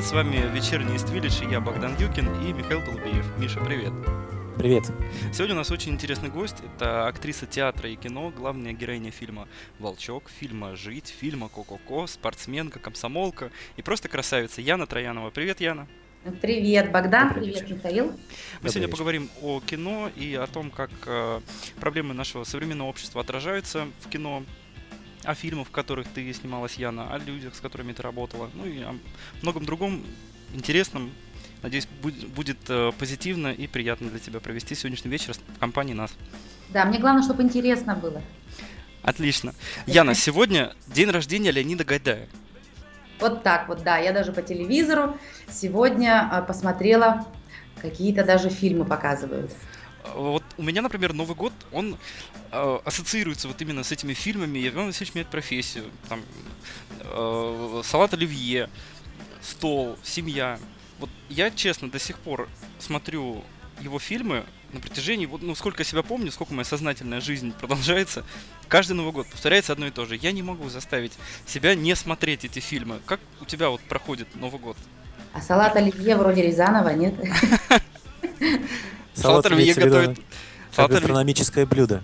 привет! С вами вечерний Иствилич, и я Богдан Юкин и Михаил Толбеев. Миша, привет! Привет! Сегодня у нас очень интересный гость. Это актриса театра и кино, главная героиня фильма «Волчок», фильма «Жить», фильма «Ко-ко-ко», спортсменка, комсомолка и просто красавица Яна Троянова. Привет, Яна! Привет, Богдан, привет, Михаил. Мы Добрый сегодня вечер. поговорим о кино и о том, как э, проблемы нашего современного общества отражаются в кино, о фильмах, в которых ты снималась, Яна, о людях, с которыми ты работала, ну и о многом другом интересном. Надеюсь, будет, будет э, позитивно и приятно для тебя провести сегодняшний вечер в компании нас. Да, мне главное, чтобы интересно было. Отлично. Яна, сегодня день рождения Леонида Гайдая. Вот так вот, да. Я даже по телевизору сегодня э, посмотрела, какие-то даже фильмы показывают. Вот у меня, например, Новый год, он э, ассоциируется вот именно с этими фильмами. Иван Васильевич меняет профессию. Там, э, салат оливье, стол, семья. Вот я, честно, до сих пор смотрю его фильмы на протяжении, вот, ну, сколько я себя помню, сколько моя сознательная жизнь продолжается, каждый Новый год повторяется одно и то же. Я не могу заставить себя не смотреть эти фильмы. Как у тебя вот проходит Новый год? А салат оливье вроде Рязанова, нет? Салат оливье готовит... Салат гастрономическое блюдо.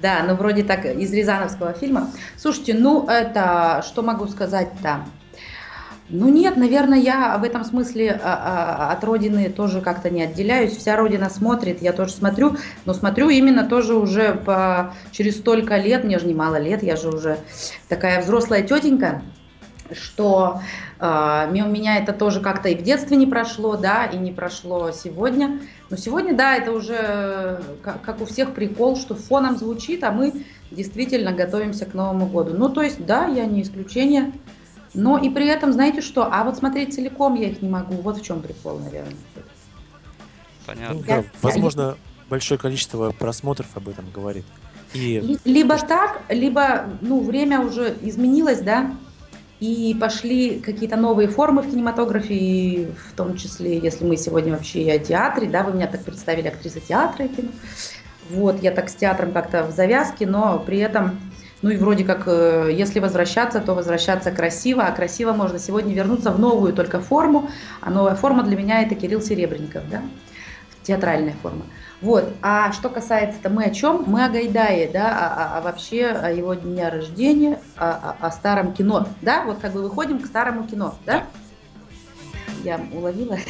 Да, ну вроде так из Рязановского фильма. Слушайте, ну это, что могу сказать-то? Ну нет, наверное, я в этом смысле а, а, от родины тоже как-то не отделяюсь. Вся родина смотрит, я тоже смотрю, но смотрю именно тоже уже по, через столько лет, мне же немало лет, я же уже такая взрослая тетенька, что э, у меня это тоже как-то и в детстве не прошло, да, и не прошло сегодня. Но сегодня, да, это уже как, как у всех прикол, что фоном звучит, а мы действительно готовимся к Новому году. Ну, то есть, да, я не исключение. Но и при этом, знаете что, а вот смотреть целиком я их не могу. Вот в чем прикол, наверное. Понятно. Ну, да, возможно, большое количество просмотров об этом говорит. И... Либо так, либо, ну, время уже изменилось, да, и пошли какие-то новые формы в кинематографе, в том числе, если мы сегодня вообще и о театре, да, вы меня так представили, актриса театра и кино. Вот, я так с театром как-то в завязке, но при этом, ну и вроде как, э, если возвращаться, то возвращаться красиво, а красиво можно сегодня вернуться в новую только форму, а новая форма для меня это Кирилл Серебренников, да, театральная форма. Вот. А что касается-то мы о чем? Мы о Гайдае, да, а, а, а вообще о его дне рождения, о, о, о старом кино, да, вот как бы выходим к старому кино, да? Я уловила.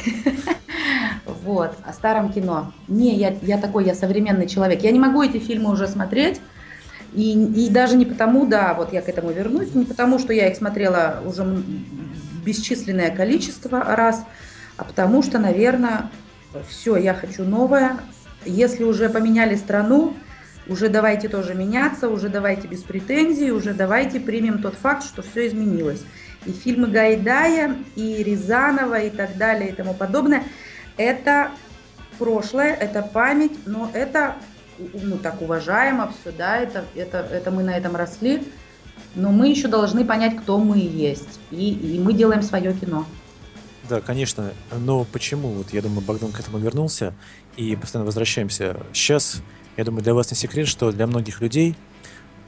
Вот, о старом кино. Не, я, я такой, я современный человек. Я не могу эти фильмы уже смотреть. И, и даже не потому, да, вот я к этому вернусь, не потому, что я их смотрела уже бесчисленное количество раз, а потому что, наверное, все, я хочу новое, если уже поменяли страну, уже давайте тоже меняться, уже давайте без претензий, уже давайте примем тот факт, что все изменилось. И фильмы Гайдая, и Рязанова, и так далее, и тому подобное, это прошлое, это память, но это, ну, так уважаемо все, да, это, это, это мы на этом росли, но мы еще должны понять, кто мы есть, и, и мы делаем свое кино. Да, конечно. Но почему? Вот я думаю, Богдан к этому вернулся и постоянно возвращаемся. Сейчас, я думаю, для вас не секрет, что для многих людей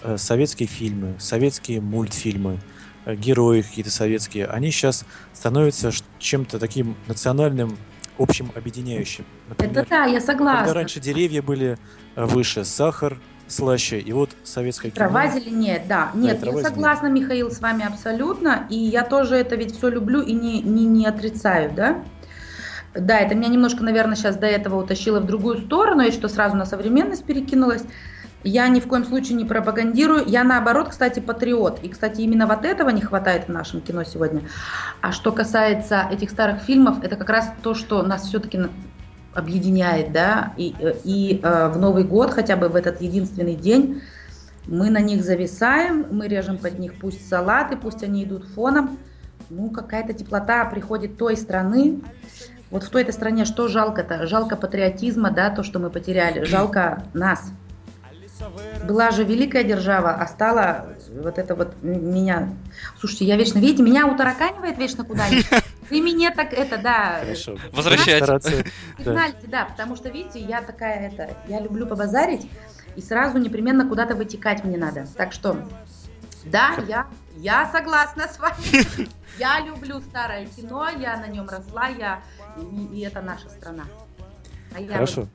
э, советские фильмы, советские мультфильмы, э, герои какие-то советские, они сейчас становятся чем-то таким национальным, общим объединяющим. Например, Это да, я согласна. Когда раньше деревья были э, выше, сахар слаще, и вот советское кино... Трава зеленее, да. Нет, да, я согласна, зеленее. Михаил, с вами абсолютно, и я тоже это ведь все люблю и не, не, не отрицаю, да. Да, это меня немножко, наверное, сейчас до этого утащило в другую сторону, и что сразу на современность перекинулась. Я ни в коем случае не пропагандирую. Я наоборот, кстати, патриот. И, кстати, именно вот этого не хватает в нашем кино сегодня. А что касается этих старых фильмов, это как раз то, что нас все-таки объединяет, да, и, и э, в Новый год, хотя бы в этот единственный день, мы на них зависаем, мы режем под них пусть салаты, пусть они идут фоном, ну, какая-то теплота приходит той страны, вот в той этой стране что жалко-то? Жалко патриотизма, да, то, что мы потеряли, жалко нас. Была же великая держава, а стала вот это вот меня... Слушайте, я вечно, видите, меня утараканивает вечно куда-нибудь. Вы меня так это, да. Хорошо. Возвращайте. Сигналите, да, потому что, видите, я такая это, я люблю побазарить, и сразу непременно куда-то вытекать мне надо. Так что Да, я, я согласна с вами. Я люблю старое кино, я на нем росла, я, и, и это наша страна. А я Хорошо.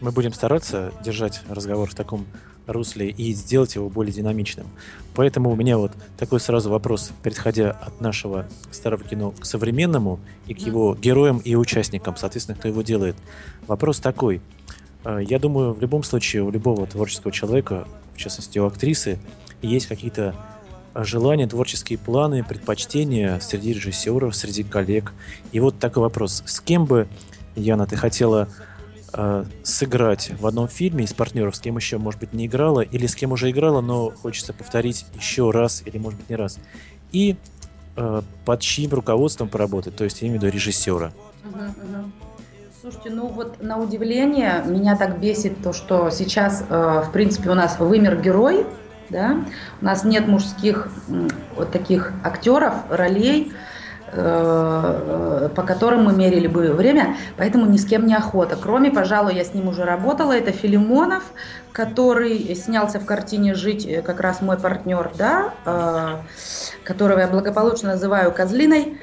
Мы будем стараться держать разговор в таком русле и сделать его более динамичным. Поэтому у меня вот такой сразу вопрос, переходя от нашего старого кино к современному и к его героям и участникам, соответственно, кто его делает. Вопрос такой. Э, я думаю, в любом случае у любого творческого человека, в частности у актрисы, есть какие-то желания, творческие планы, предпочтения среди режиссеров, среди коллег. И вот такой вопрос. С кем бы, Яна, ты хотела э, сыграть в одном фильме из партнеров, с кем еще, может быть, не играла, или с кем уже играла, но хочется повторить еще раз, или, может быть, не раз. И э, под чьим руководством поработать, то есть я имею в виду режиссера. Слушайте, ну вот на удивление меня так бесит то, что сейчас, э, в принципе, у нас вымер герой, да, у нас нет мужских вот таких актеров, ролей, Э, по которым мы мерили бы время, поэтому ни с кем не охота. Кроме, пожалуй, я с ним уже работала, это Филимонов, который снялся в картине «Жить», э, как раз мой партнер, да, э, которого я благополучно называю козлиной,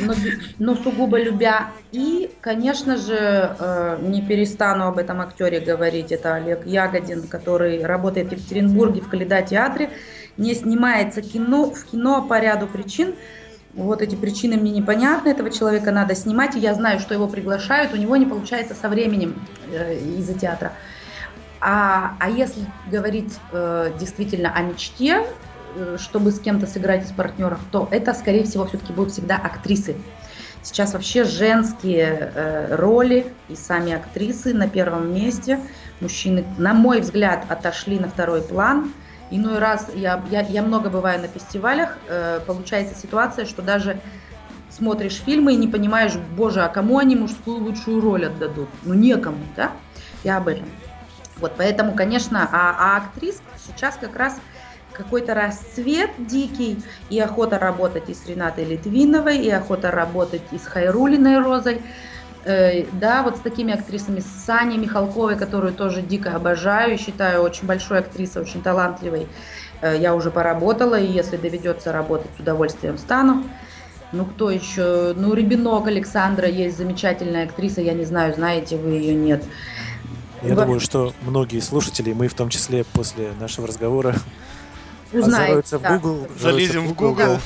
но, но сугубо любя. И, конечно же, не перестану об этом актере говорить, это Олег Ягодин, который работает в Екатеринбурге в Каледа театре, не снимается кино, в кино по ряду причин, вот эти причины мне непонятны, этого человека надо снимать, и я знаю, что его приглашают, у него не получается со временем э, из-за театра. А, а если говорить э, действительно о мечте, э, чтобы с кем-то сыграть из партнеров, то это, скорее всего, все-таки будут всегда актрисы. Сейчас вообще женские э, роли и сами актрисы на первом месте. Мужчины, на мой взгляд, отошли на второй план – Иной раз я, я, я много бываю на фестивалях, э, получается ситуация, что даже смотришь фильмы и не понимаешь, боже, а кому они мужскую лучшую роль отдадут? Ну, некому, да? Я об этом. Вот, поэтому, конечно, а, а актрис сейчас как раз какой-то расцвет дикий, и охота работать и с Ренатой Литвиновой, и охота работать и с Хайрулиной Розой. Э, да, вот с такими актрисами, с Саней Михалковой, которую тоже дико обожаю, считаю очень большой актрисой, очень талантливой. Э, я уже поработала, и если доведется работать, с удовольствием стану. Ну, кто еще? Ну, Рябинок Александра есть замечательная актриса, я не знаю, знаете вы ее, нет. Я Во... думаю, что многие слушатели, мы в том числе после нашего разговора, Узнаете, в Google, залезем в Google. Да.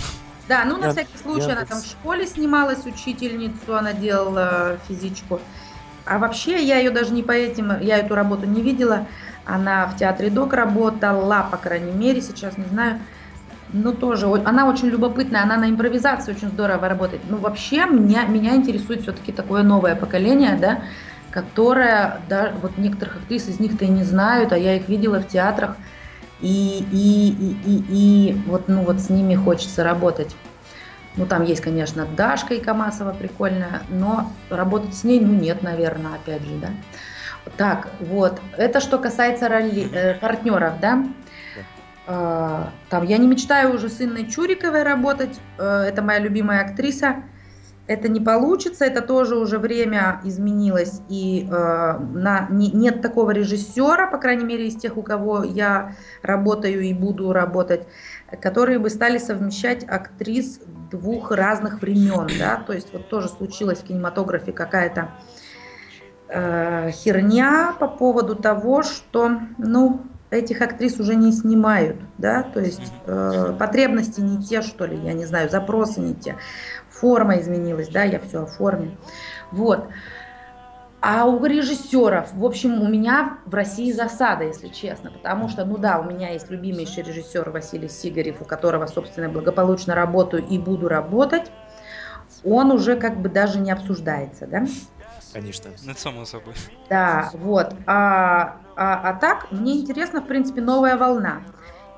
Да, ну на я, всякий случай я... она там в школе снималась, учительницу, она делала физичку. А вообще я ее даже не по этим, я эту работу не видела. Она в театре ДОК работала, по крайней мере, сейчас не знаю. Ну, тоже, она очень любопытная, она на импровизации очень здорово работает. Ну, вообще, меня, меня интересует все-таки такое новое поколение, да, которое, да, вот некоторых актрис из них-то и не знают, а я их видела в театрах – и, и, и, и, и вот, ну, вот с ними хочется работать. Ну, там есть, конечно, Дашка и Камасова прикольная, но работать с ней, ну, нет, наверное, опять же, да. Так, вот, это что касается роли, э, партнеров, да. Э, там я не мечтаю уже с Инной Чуриковой работать, э, это моя любимая актриса это не получится, это тоже уже время изменилось, и э, на, не, нет такого режиссера, по крайней мере, из тех, у кого я работаю и буду работать, которые бы стали совмещать актрис двух разных времен, да, то есть вот тоже случилась в кинематографе какая-то э, херня по поводу того, что, ну, этих актрис уже не снимают, да, то есть э, потребности не те, что ли, я не знаю, запросы не те форма изменилась, да, я все оформлю. Вот. А у режиссеров, в общем, у меня в России засада, если честно, потому что, ну да, у меня есть любимейший режиссер Василий Сигарев, у которого, собственно, благополучно работаю и буду работать. Он уже как бы даже не обсуждается, да? Конечно. Ну, это само собой. Да, вот. А, а, а так, мне интересно, в принципе, новая волна.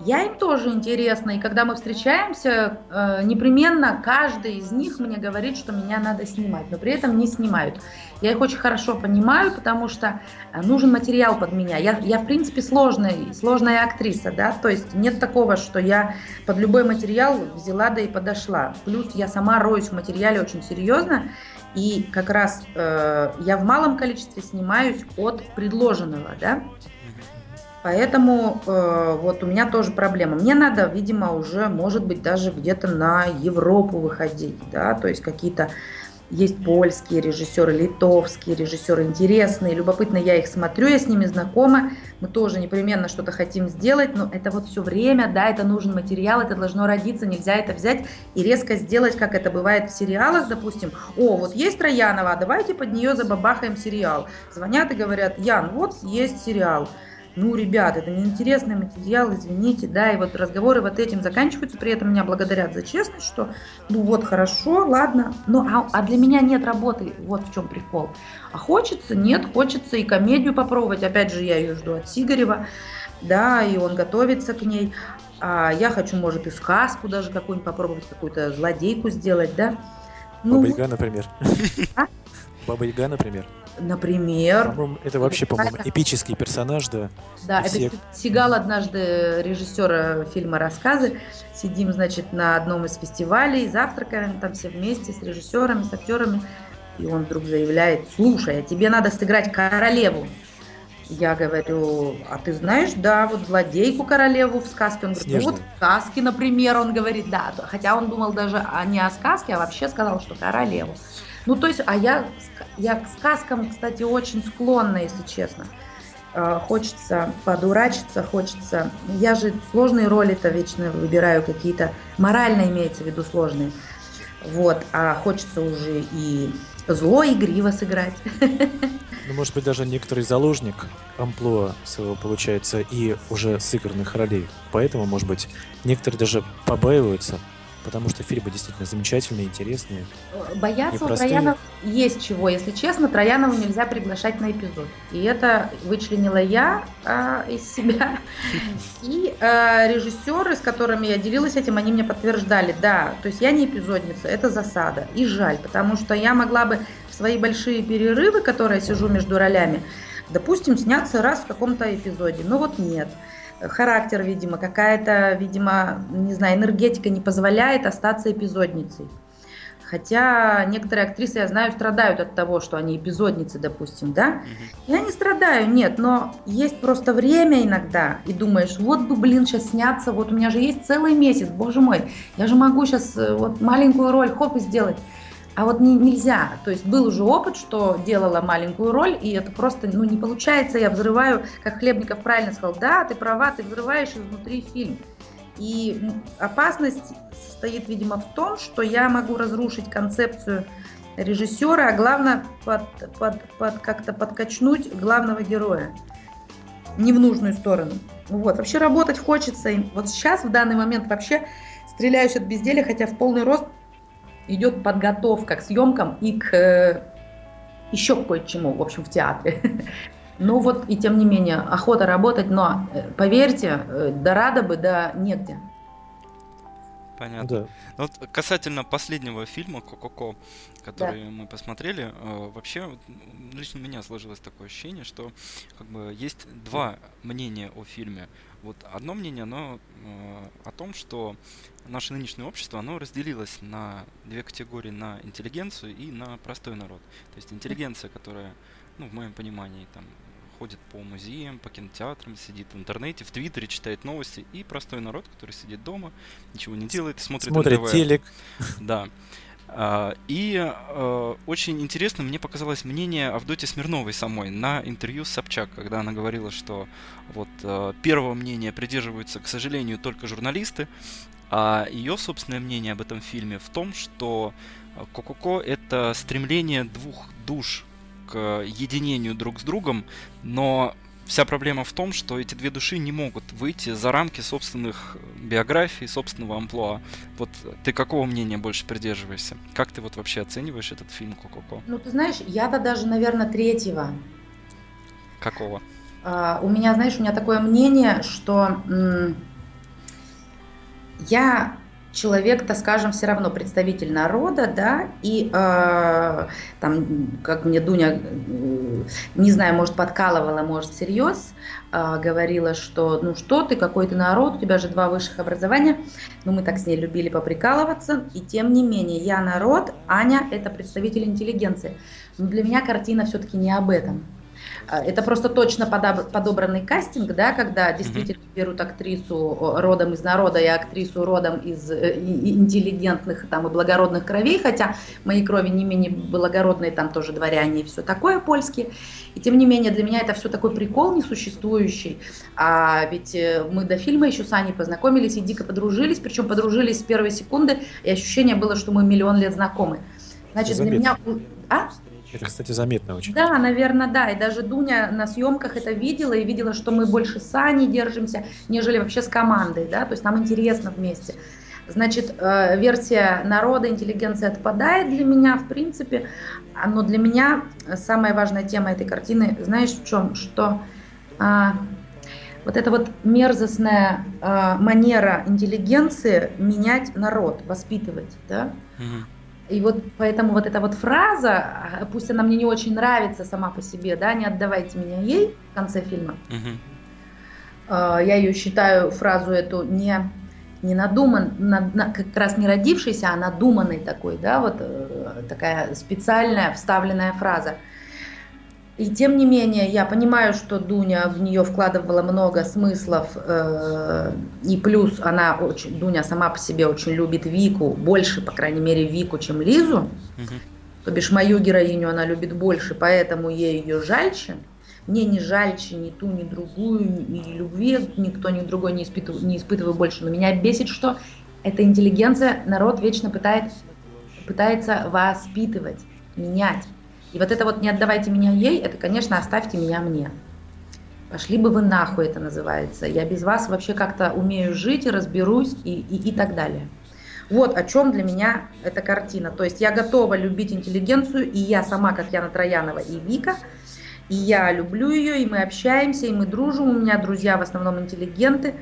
Я им тоже интересна, и когда мы встречаемся, э, непременно каждый из них мне говорит, что меня надо снимать, но при этом не снимают. Я их очень хорошо понимаю, потому что э, нужен материал под меня. Я, я в принципе, сложная, сложная актриса, да, то есть нет такого, что я под любой материал взяла да и подошла. Плюс я сама роюсь в материале очень серьезно, и как раз э, я в малом количестве снимаюсь от предложенного, да. Поэтому э, вот у меня тоже проблема. Мне надо, видимо, уже, может быть, даже где-то на Европу выходить, да, то есть какие-то есть польские режиссеры, литовские режиссеры, интересные, любопытно, я их смотрю, я с ними знакома, мы тоже непременно что-то хотим сделать, но это вот все время, да, это нужен материал, это должно родиться, нельзя это взять и резко сделать, как это бывает в сериалах, допустим, о, вот есть Троянова, давайте под нее забабахаем сериал. Звонят и говорят, Ян, вот есть сериал, ну, ребят, это неинтересный материал, извините, да, и вот разговоры вот этим заканчиваются, при этом меня благодарят за честность, что, ну вот, хорошо, ладно, ну, а, а для меня нет работы, вот в чем прикол. А хочется, нет, хочется и комедию попробовать, опять же, я ее жду от Сигарева, да, и он готовится к ней, а я хочу, может, и сказку даже какую-нибудь попробовать, какую-то злодейку сделать, да. Ну, Баба Яга, например. А? Баба Яга, например. Например. это вообще, по-моему, эпический персонаж, да. Да, это всех... Сигал однажды, режиссера фильма «Рассказы». Сидим, значит, на одном из фестивалей, завтракаем там все вместе с режиссерами, с актерами. И он вдруг заявляет, слушай, а тебе надо сыграть королеву. Я говорю, а ты знаешь, да, вот злодейку королеву в сказке. Он говорит, ну вот в сказке, например, он говорит, да. Хотя он думал даже не о сказке, а вообще сказал, что королеву. Ну, то есть, а я, я к сказкам, кстати, очень склонна, если честно. Э, хочется подурачиться, хочется... Я же сложные роли-то вечно выбираю какие-то, морально имеется в виду сложные. Вот, а хочется уже и зло игриво сыграть. Ну, может быть, даже некоторый заложник амплуа своего получается и уже сыгранных ролей. Поэтому, может быть, некоторые даже побаиваются потому что фильмы действительно замечательные, интересные. Бояться у Троянов есть чего. Если честно, Троянову нельзя приглашать на эпизод. И это вычленила я э, из себя. И э, режиссеры, с которыми я делилась этим, они мне подтверждали, да, то есть я не эпизодница, это засада. И жаль, потому что я могла бы в свои большие перерывы, которые я сижу между ролями, допустим, сняться раз в каком-то эпизоде. Но вот нет характер, видимо, какая-то, видимо, не знаю, энергетика не позволяет остаться эпизодницей. Хотя некоторые актрисы, я знаю, страдают от того, что они эпизодницы, допустим, да? Я не страдаю, нет, но есть просто время иногда, и думаешь, вот бы, блин, сейчас сняться, вот у меня же есть целый месяц, боже мой, я же могу сейчас э, вот маленькую роль, хоп, и сделать. А вот не, нельзя. То есть был уже опыт, что делала маленькую роль, и это просто ну, не получается. Я взрываю, как Хлебников правильно сказал, да, ты права, ты взрываешь изнутри фильм. И опасность состоит, видимо, в том, что я могу разрушить концепцию режиссера, а главное под, под, под, как-то подкачнуть главного героя. Не в нужную сторону. Вот. Вообще работать хочется. И вот сейчас, в данный момент, вообще стреляюсь от безделия, хотя в полный рост идет подготовка к съемкам и к э, еще кое-чему, в общем, в театре. Ну вот и тем не менее, охота работать, но э, поверьте, э, да рада бы, да негде. Понятно. Да. Ну, вот касательно последнего фильма Кококо, который да. мы посмотрели, вообще лично у меня сложилось такое ощущение, что как бы есть два мнения о фильме. Вот одно мнение, оно э, о том, что наше нынешнее общество, оно разделилось на две категории, на интеллигенцию и на простой народ. То есть интеллигенция, которая, ну, в моем понимании, там, ходит по музеям, по кинотеатрам, сидит в интернете, в Твиттере читает новости, и простой народ, который сидит дома, ничего не делает, смотрит Смотрит НТВ. телек. Да. А, и а, очень интересно мне показалось мнение Авдоти Смирновой самой на интервью с Собчак, когда она говорила, что вот а, первого мнения придерживаются, к сожалению, только журналисты, а ее собственное мнение об этом фильме в том, что Кококо это стремление двух душ к единению друг с другом, но вся проблема в том, что эти две души не могут выйти за рамки собственных биографий, собственного амплуа. Вот ты какого мнения больше придерживаешься? Как ты вот вообще оцениваешь этот фильм Кококо? Ну, ты знаешь, я-то даже, наверное, третьего. Какого? А, у меня, знаешь, у меня такое мнение, что я человек-то, скажем, все равно представитель народа, да, и э, там, как мне Дуня, э, не знаю, может, подкалывала, может, всерьез, э, говорила, что, ну что ты, какой ты народ, у тебя же два высших образования, ну мы так с ней любили поприкалываться, и тем не менее, я народ, Аня – это представитель интеллигенции. Но для меня картина все-таки не об этом. А, это просто точно подобранный кастинг, да, когда действительно mm-hmm. берут актрису родом из народа и актрису родом из э, интеллигентных там и благородных кровей, хотя мои крови не менее благородные, там тоже дворяне и все такое польские. И тем не менее для меня это все такой прикол несуществующий. А ведь э, мы до фильма еще с Аней познакомились и дико подружились, причем подружились с первой секунды, и ощущение было, что мы миллион лет знакомы. Значит, для меня... А? Это, кстати, заметно очень. Да, наверное, да. И даже Дуня на съемках это видела и видела, что мы больше с Аней держимся, нежели вообще с командой, да, то есть нам интересно вместе. Значит, э, версия народа, интеллигенции отпадает для меня, в принципе, но для меня самая важная тема этой картины, знаешь, в чем? Что а, вот эта вот мерзостная а, манера интеллигенции менять народ, воспитывать, да? Угу. И вот поэтому вот эта вот фраза, а, пусть она мне не очень нравится сама по себе, да, не отдавайте меня ей в конце фильма. Угу. Я ее считаю фразу эту не не надуман, на, на, как раз не родившийся, а надуманный такой, да, вот э, такая специальная вставленная фраза. И тем не менее, я понимаю, что Дуня в нее вкладывала много смыслов, э, и плюс она очень, Дуня сама по себе очень любит Вику, больше, по крайней мере, Вику, чем Лизу. Угу. То бишь мою героиню она любит больше, поэтому ей ее жальче. Мне не жальче ни ту, ни другую, ни любви никто, ни другой не испытываю, не испытываю больше. Но меня бесит, что эта интеллигенция, народ вечно пытает, пытается воспитывать, менять. И вот это вот «не отдавайте меня ей», это, конечно, «оставьте меня мне». Пошли бы вы нахуй, это называется. Я без вас вообще как-то умею жить, разберусь и, и, и так далее. Вот о чем для меня эта картина. То есть я готова любить интеллигенцию, и я сама, как Яна Троянова и Вика, и я люблю ее, и мы общаемся, и мы дружим. У меня друзья в основном интеллигенты.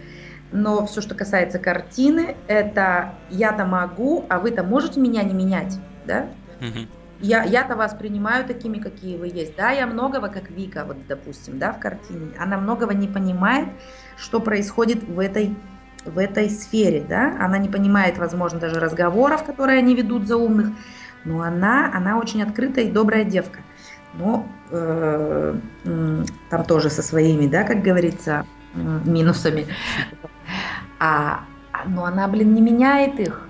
Но все, что касается картины, это я-то могу, а вы-то можете меня не менять, да? Угу я, я-то вас принимаю такими, какие вы есть. Да, я многого, как Вика, вот, допустим, да, в картине, она многого не понимает, что происходит в этой, в этой сфере, да, она не понимает, возможно, даже разговоров, которые они ведут за умных, но она, она очень открытая и добрая девка. Но э, там тоже со своими, да, как говорится, минусами. А, но она, блин, не меняет их.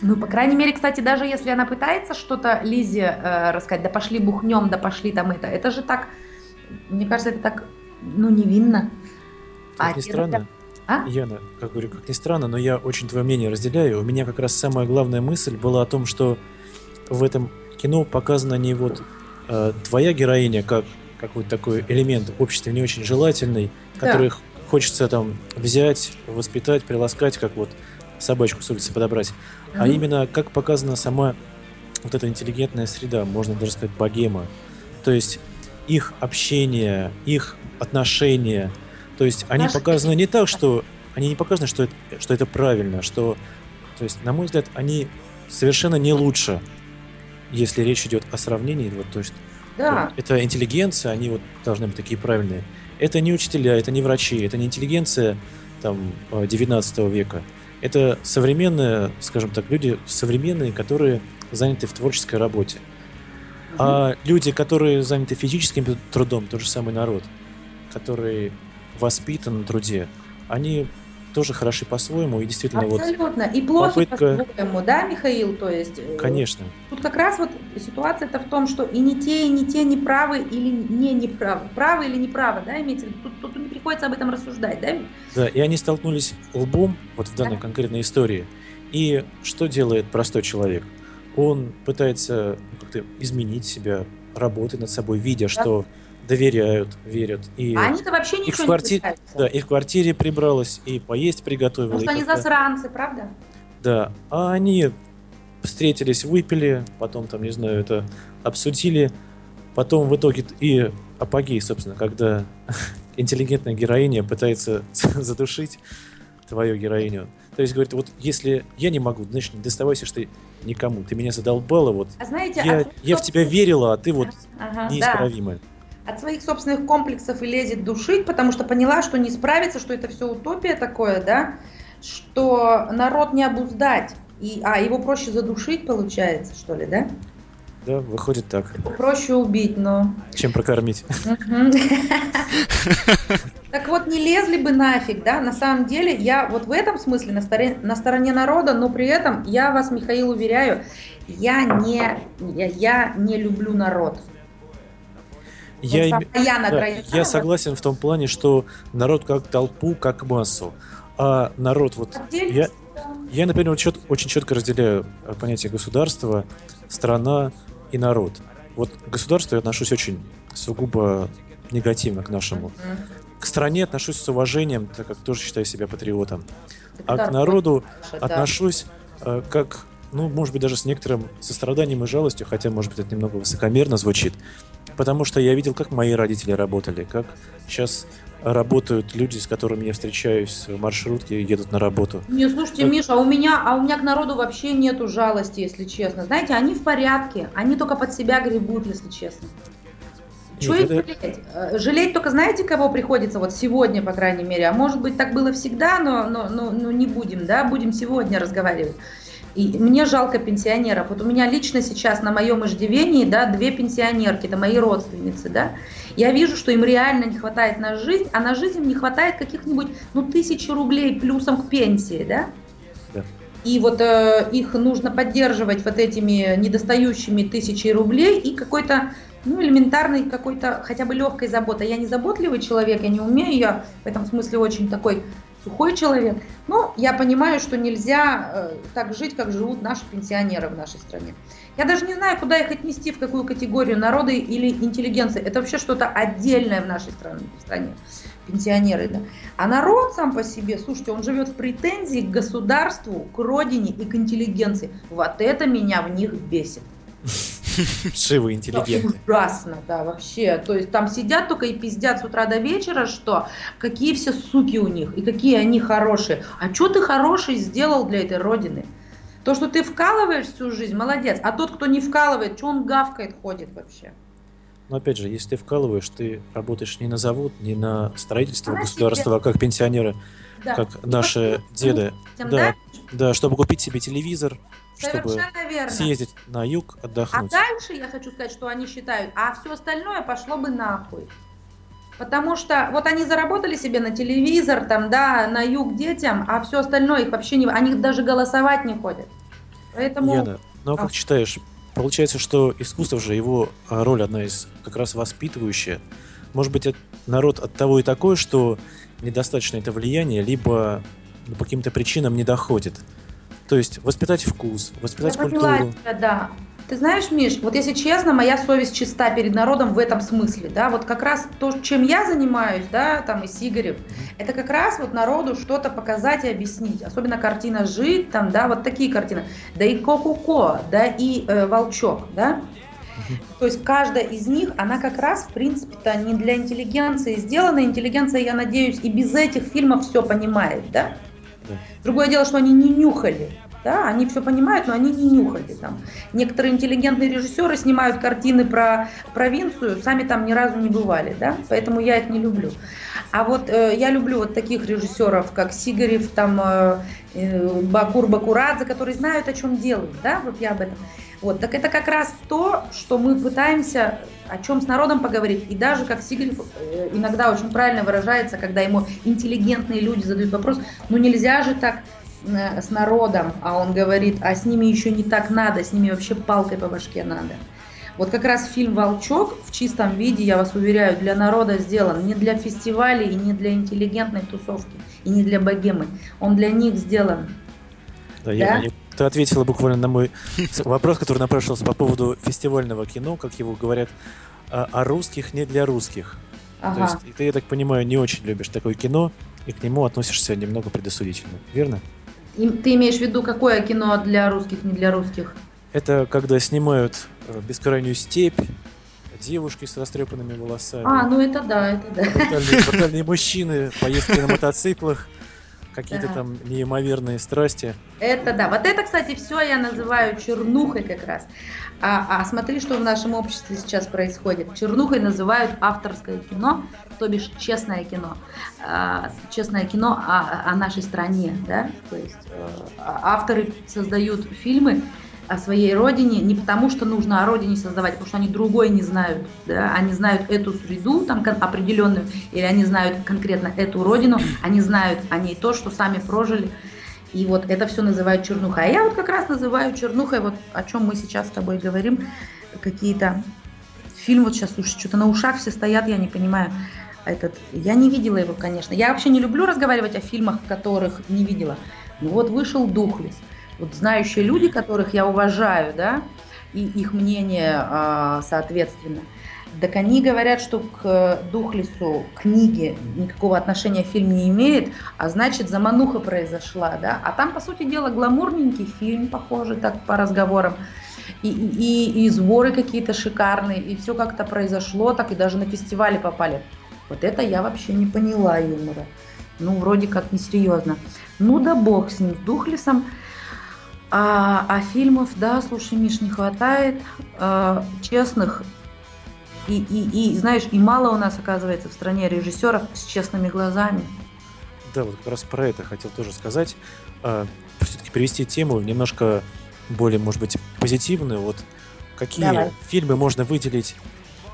Ну, по крайней мере, кстати, даже если она пытается что-то Лизе э, рассказать, да пошли бухнем, да пошли там это, это же так, мне кажется, это так, ну, невинно. Как а ни странно, а? Яна, как говорю, как ни странно, но я очень твое мнение разделяю. У меня как раз самая главная мысль была о том, что в этом кино показана не вот э, твоя героиня как какой-то такой элемент в обществе не очень желательный, да. который хочется там взять, воспитать, приласкать, как вот собачку с улицы подобрать, mm-hmm. а именно как показана сама вот эта интеллигентная среда, можно даже сказать богема. То есть их общение, их отношения, то есть они Наш... показаны не так, что они не показаны, что это, что это правильно, что, то есть, на мой взгляд, они совершенно не лучше, если речь идет о сравнении, вот, то есть, да. это интеллигенция, они вот должны быть такие правильные. Это не учителя, это не врачи, это не интеллигенция там 19 века. Это современные, скажем так, люди современные, которые заняты в творческой работе. А люди, которые заняты физическим трудом, тот же самый народ, который воспитан на труде, они тоже хороши по-своему, и действительно Абсолютно. вот... и плохи попытка... по-своему, да, Михаил? То есть... Э, Конечно. Тут как раз вот ситуация-то в том, что и не те, и не те не правы или не неправы. Правы или неправы, да, имеется в виду? Тут, тут не приходится об этом рассуждать, да? Да, и они столкнулись лбом вот в данной да. конкретной истории. И что делает простой человек? Он пытается как-то изменить себя, работать над собой, видя, да. что доверяют, верят. И а они-то вообще ничего их в квартире, не Да, и в квартире прибралась, и поесть приготовила. Потому что они засранцы, правда? Да, а они встретились, выпили, потом там, не знаю, это обсудили, потом в итоге и апогей, собственно, когда интеллигентная героиня пытается задушить твою героиню. То есть говорит, вот если я не могу, значит, не доставайся что ты никому, ты меня задолбала, вот. А знаете, я, а я в тебя верила, а ты вот ага, неисправимая. Да от своих собственных комплексов и лезет душить, потому что поняла, что не справится, что это все утопия такое, да, что народ не обуздать, и, а его проще задушить получается, что ли, да? Да, выходит так. Проще убить, но... Чем прокормить. Так вот, не лезли бы нафиг, да? На самом деле, я вот в этом смысле на стороне, на стороне народа, но при этом я вас, Михаил, уверяю, я не, я, я не люблю народ. Я, им... да, я согласен в том плане, что народ как толпу, как массу. А народ вот... Я, я, например, вот чет, очень четко разделяю э, понятие государства, страна и народ. Вот к государству я отношусь очень сугубо негативно к нашему. К стране отношусь с уважением, так как тоже считаю себя патриотом. А к народу отношусь э, как, ну, может быть, даже с некоторым состраданием и жалостью, хотя, может быть, это немного высокомерно звучит. Потому что я видел, как мои родители работали, как сейчас работают люди, с которыми я встречаюсь в маршрутке и едут на работу. Не, слушайте, как... Миша, а у меня, а у меня к народу вообще нету жалости, если честно. Знаете, они в порядке, они только под себя гребут, если честно. Чего их это... жалеть? Э, жалеть только знаете, кого приходится вот сегодня, по крайней мере. А может быть, так было всегда, но, но, но, но не будем, да, будем сегодня разговаривать. И мне жалко пенсионеров. Вот у меня лично сейчас на моем иждивении, да, две пенсионерки, это мои родственницы, да. Я вижу, что им реально не хватает на жизнь, а на жизнь им не хватает каких-нибудь, ну, тысячи рублей плюсом к пенсии, да. да. И вот э, их нужно поддерживать вот этими недостающими тысячей рублей и какой-то ну, элементарной какой-то хотя бы легкой заботой. Я не заботливый человек, я не умею, я в этом смысле очень такой сухой человек. Но я понимаю, что нельзя э, так жить, как живут наши пенсионеры в нашей стране. Я даже не знаю, куда их отнести, в какую категорию народа или интеллигенции. Это вообще что-то отдельное в нашей стране, в стране пенсионеры. Да? А народ сам по себе, слушайте, он живет в претензии к государству, к родине и к интеллигенции. Вот это меня в них бесит. Шивы интеллигенты. Ужасно, да, вообще. То есть там сидят только и пиздят с утра до вечера, что какие все суки у них и какие они хорошие. А что ты хороший сделал для этой родины? То, что ты вкалываешь всю жизнь, молодец. А тот, кто не вкалывает, что он гавкает, ходит вообще? Но опять же, если ты вкалываешь, ты работаешь не на завод, не на строительство на государства, а как пенсионеры, да. как наши деды. Да, да, да, чтобы купить себе телевизор, чтобы верно. съездить на юг, отдохнуть. А дальше я хочу сказать, что они считают, а все остальное пошло бы нахуй. Потому что вот они заработали себе на телевизор, там, да, на юг детям, а все остальное их вообще не... Они даже голосовать не ходят. Поэтому... Яна, ну а как а. считаешь, получается, что искусство же, его а, роль одна из как раз воспитывающая. Может быть, народ от того и такой, что недостаточно это влияние, либо ну, по каким-то причинам не доходит. То есть воспитать вкус, воспитать Я культуру. Тебя, да. Ты знаешь, Миш, вот если честно, моя совесть чиста перед народом в этом смысле, да, вот как раз то, чем я занимаюсь, да, там и Сигарев, это как раз вот народу что-то показать и объяснить, особенно картина «Жить», там, да, вот такие картины, да и «Ко-ко-ко», да, и э, «Волчок», да, то есть каждая из них, она как раз, в принципе-то, не для интеллигенции сделана. Интеллигенция, я надеюсь, и без этих фильмов все понимает, да? Другое дело, что они не нюхали. Да, они все понимают, но они не нюхали там. Некоторые интеллигентные режиссеры снимают картины про провинцию, сами там ни разу не бывали, да, поэтому я их не люблю. А вот э, я люблю вот таких режиссеров, как Сигарев, там э, э, Бакур Бакурадзе, которые знают, о чем делают, да, вот я об этом. Вот, так это как раз то, что мы пытаемся о чем с народом поговорить. И даже, как Сигарев э, иногда очень правильно выражается, когда ему интеллигентные люди задают вопрос, ну нельзя же так э, с народом, а он говорит, а с ними еще не так надо, с ними вообще палкой по башке надо. Вот как раз фильм «Волчок» в чистом виде, я вас уверяю, для народа сделан. Не для фестивалей и не для интеллигентной тусовки, и не для богемы. Он для них сделан. Да, да? я ты ответила буквально на мой вопрос, который напрашивался по поводу фестивального кино, как его говорят, о, а, о русских не для русских. Ага. То есть ты, я так понимаю, не очень любишь такое кино, и к нему относишься немного предосудительно, верно? И ты имеешь в виду, какое кино для русских, не для русских? Это когда снимают э, бескрайнюю степь, девушки с растрепанными волосами. А, ну это да, это да. Брутальные, брутальные мужчины, поездки на мотоциклах какие-то да. там неимоверные страсти. Это да. Вот это, кстати, все я называю чернухой как раз. А, а смотри, что в нашем обществе сейчас происходит. Чернухой называют авторское кино, то бишь честное кино. А, честное кино о, о нашей стране, да. То есть э, авторы создают фильмы, о своей родине не потому, что нужно о родине создавать, потому что они другой не знают, да, они знают эту среду там определенную, или они знают конкретно эту родину, они знают о ней то, что сами прожили, и вот это все называют чернухой. А я вот как раз называю чернухой, вот о чем мы сейчас с тобой говорим, какие-то фильмы, вот сейчас, слушай, что-то на ушах все стоят, я не понимаю, этот, я не видела его, конечно. Я вообще не люблю разговаривать о фильмах, которых не видела. Ну вот вышел Духлес. Вот знающие люди, которых я уважаю, да, и их мнение, а, соответственно, так они говорят, что к Духлесу книги никакого отношения фильм не имеет, а значит замануха произошла, да. А там, по сути дела, гламурненький фильм, похоже, так по разговорам. И, и, и сборы какие-то шикарные, и все как-то произошло, так и даже на фестивале попали. Вот это я вообще не поняла юмора. Ну, вроде как несерьезно. Ну да бог с ним, с Духлесом. А, а фильмов, да, слушай, Миш, не хватает. А, честных и, и, и, знаешь, и мало у нас, оказывается, в стране режиссеров с честными глазами. Да, вот как раз про это хотел тоже сказать. А, все-таки перевести тему немножко более, может быть, позитивную. Вот какие Давай. фильмы можно выделить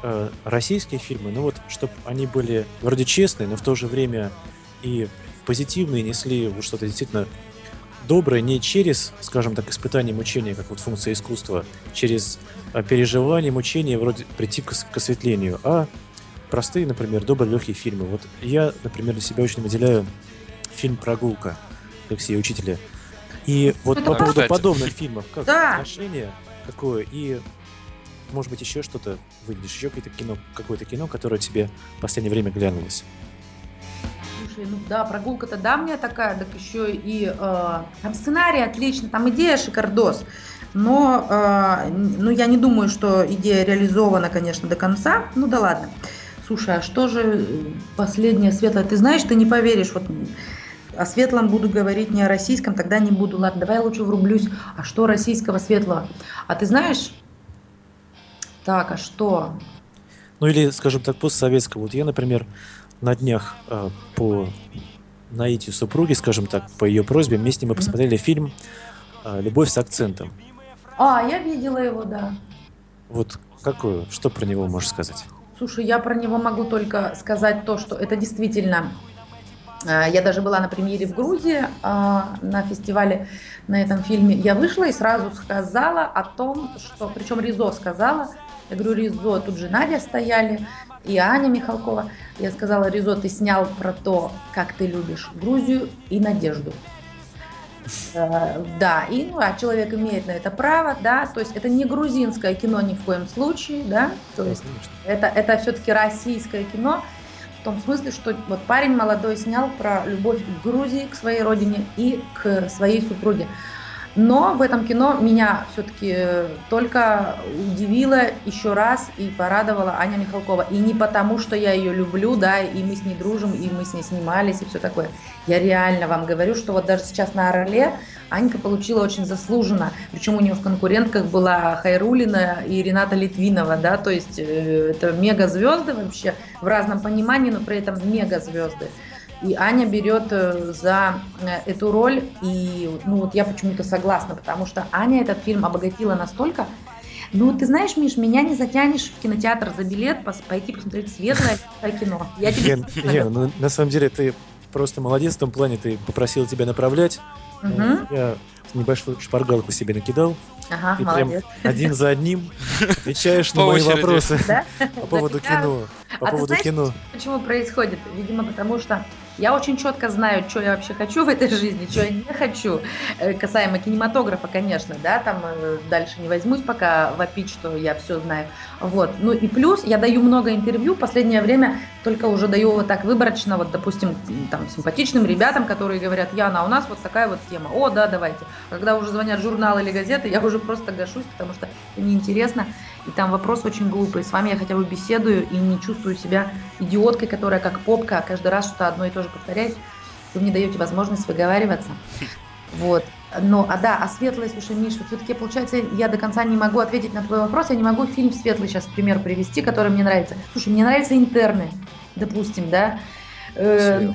э, российские фильмы, ну вот, чтобы они были вроде честные, но в то же время и позитивные, несли вот что-то действительно доброе не через, скажем так, испытание мучения, как вот функция искусства, через э, переживание мучения, вроде прийти к, к осветлению, а простые, например, добрые легкие фильмы. Вот я, например, для себя очень выделяю фильм «Прогулка» Алексея Учителя. И вот Это по поводу кстати. подобных фильмов, как да. отношение какое, и может быть, еще что-то выйдешь, еще какое-то кино, какое-то кино, которое тебе в последнее время глянулось? Слушай, ну да, прогулка-то давняя такая, так еще и э, там сценарий отлично, там идея шикардос. Но э, ну, я не думаю, что идея реализована, конечно, до конца. Ну да ладно. Слушай, а что же последнее светлое? Ты знаешь, ты не поверишь, вот о светлом буду говорить не о российском, тогда не буду. Ладно, давай я лучше врублюсь. А что российского светлого? А ты знаешь, так, а что? Ну или, скажем так, постсоветского. Вот я, например, на днях э, по наитию супруги, скажем так, по ее просьбе, вместе мы посмотрели фильм э, «Любовь с акцентом». А, я видела его, да. Вот какое, что про него можешь сказать? Слушай, я про него могу только сказать то, что это действительно... Э, я даже была на премьере в Грузии, э, на фестивале на этом фильме. Я вышла и сразу сказала о том, что... Причем Ризо сказала, я говорю, Ризо, тут же Надя стояли, и Аня Михалкова. Я сказала, Ризо, ты снял про то, как ты любишь Грузию и Надежду. Э, да, и ну, а человек имеет на это право, да, то есть это не грузинское кино ни в коем случае, да, то есть это, это все-таки российское кино, в том смысле, что вот парень молодой снял про любовь к Грузии, к своей родине и к своей супруге. Но в этом кино меня все-таки только удивила еще раз и порадовала Аня Михалкова. И не потому, что я ее люблю, да, и мы с ней дружим, и мы с ней снимались, и все такое. Я реально вам говорю, что вот даже сейчас на Орле Анька получила очень заслуженно. Причем у нее в конкурентках была Хайрулина и Рената Литвинова, да, то есть э, это мега звезды вообще в разном понимании, но при этом мега звезды. И Аня берет э, за э, эту роль, и ну вот я почему-то согласна, потому что Аня этот фильм обогатила настолько, ну, ты знаешь, Миш, меня не затянешь в кинотеатр за билет пойти посмотреть светлое кино. Я тебе Лен, Лен, ну, на самом деле ты просто молодец в том плане, ты попросила тебя направлять. Угу. Я небольшую шпаргалку себе накидал. Ага, и молодец. прям один за одним отвечаешь на мои вопросы по поводу кино. По а поводу кино. Почему происходит? Видимо, потому что я очень четко знаю, что я вообще хочу в этой жизни, что я не хочу. Э, касаемо кинематографа, конечно, да, там э, дальше не возьмусь пока вопить, что я все знаю. Вот. Ну и плюс я даю много интервью, последнее время только уже даю вот так выборочно, вот, допустим, там, симпатичным ребятам, которые говорят, Яна, а у нас вот такая вот тема. О, да, давайте. Когда уже звонят журналы или газеты, я уже просто гашусь, потому что неинтересно. И там вопрос очень глупый. С вами я хотя бы беседую и не чувствую себя идиоткой, которая как попка каждый раз что-то одно и то же повторяет. Вы мне даете возможность выговариваться. Вот. Но, а да, а светлый, слушай, Миш, вот все-таки, получается, я до конца не могу ответить на твой вопрос, я не могу фильм светлый сейчас пример привести, который мне нравится. Слушай, мне нравятся интерны, допустим, да. Э,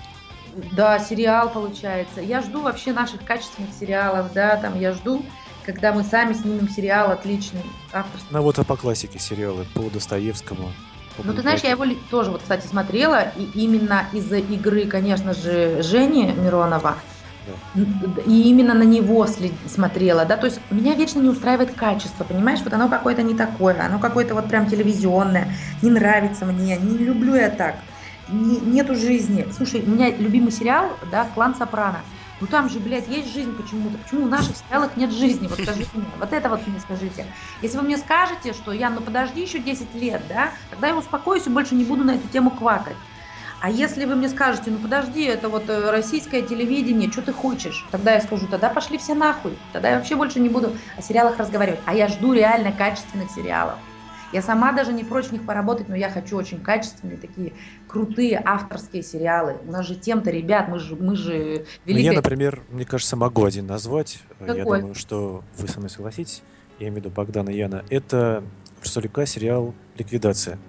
да, сериал получается. Я жду вообще наших качественных сериалов, да, там я жду когда мы сами снимем сериал отличный, авторский. Ну вот а по классике сериалы, по Достоевскому. по Ну, ты знаешь, я его тоже вот, кстати, смотрела, и именно из-за игры, конечно же, Жени Миронова, н- и именно на него смотрела, да, то есть меня вечно не устраивает качество, понимаешь, вот оно какое-то не такое, оно какое-то вот прям телевизионное, не нравится мне, не люблю я так, Не- нету жизни. Слушай, у меня любимый сериал, да, «Клан Сопрано», ну там же, блядь, есть жизнь почему-то. Почему в наших сериалах нет жизни? Вот скажите мне. Вот это вот мне скажите. Если вы мне скажете, что я, ну подожди еще 10 лет, да, тогда я успокоюсь и больше не буду на эту тему квакать. А если вы мне скажете, ну подожди, это вот э, российское телевидение, что ты хочешь? Тогда я скажу, тогда пошли все нахуй. Тогда я вообще больше не буду о сериалах разговаривать. А я жду реально качественных сериалов. Я сама даже не прочь в них поработать, но я хочу очень качественные такие крутые авторские сериалы. У нас же тем-то, ребят, мы же, мы же Ну, великая... я, например, мне кажется, могу один назвать. Я Какой? думаю, что вы со мной согласитесь. Я имею в виду Богдана и Яна. Это Русалюка сериал «Ликвидация».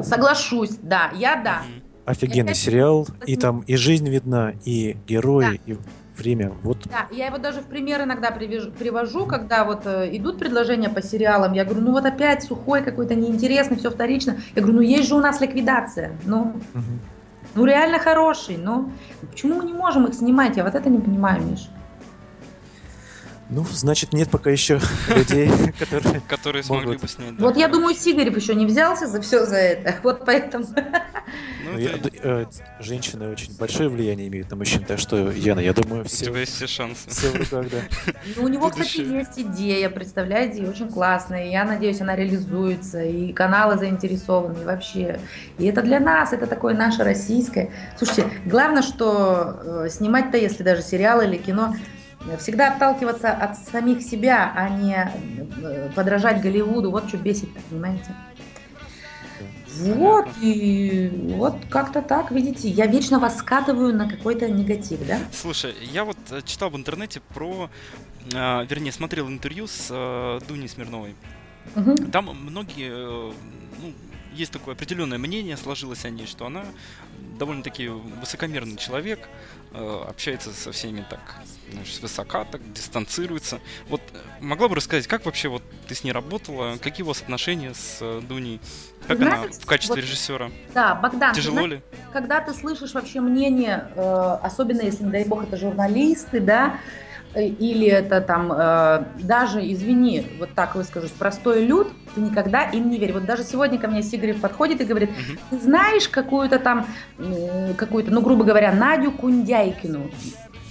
Соглашусь, да, я да. Офигенный опять- сериал. И там и жизнь видна, и герои, и время. Вот Да, я его даже в пример иногда привяжу- привожу, когда вот э, идут предложения по сериалам, я говорю, ну вот опять сухой какой-то, неинтересный, все вторично. Я говорю, ну есть же у нас ликвидация, ну, мгм. ну реально хороший, ну почему мы не можем их снимать? Я вот это не понимаю, Миш. Ну, значит, нет пока еще людей, которые... Которые смогли Могут. бы снять. да. Вот я думаю, Сигарев еще не взялся за все за это, вот поэтому... Ну, Ну, я- это- э, женщины очень большое влияние имеют на мужчин, так что, Яна, я думаю, у все, тебя есть все шансы. все в руках, да. Ну, у него, кстати, есть идея, представляете, и очень классная. И я надеюсь, она реализуется, и каналы заинтересованы, и вообще. И это для нас, это такое наше российское. Слушайте, главное, что э, снимать-то, если даже сериал или кино, всегда отталкиваться от самих себя, а не э, подражать Голливуду. Вот что бесит, понимаете? Вот, и вот как-то так, видите, я вечно вас скатываю на какой-то негатив, да? Слушай, я вот э, читал в интернете про, э, вернее, смотрел интервью с э, Дуней Смирновой. Мгм. Там многие, э, ну, есть такое определенное мнение сложилось о ней, что она довольно-таки высокомерный человек, э, общается со всеми так, знаешь, свысока, так дистанцируется. Вот э, могла бы рассказать, как вообще вот ты с ней работала, какие у вас отношения с э, Дуней, как она Знаешь, в качестве вот режиссера, Да, Богдан, ты тяжело знаешь, ли? когда ты слышишь вообще мнение, особенно если, дай бог, это журналисты, да, или это там, э, даже, извини, вот так выскажусь, простой люд, ты никогда им не верь. Вот даже сегодня ко мне Сигарев подходит и говорит, ты знаешь какую-то там, э, какую-то, ну, грубо говоря, Надю Кундяйкину?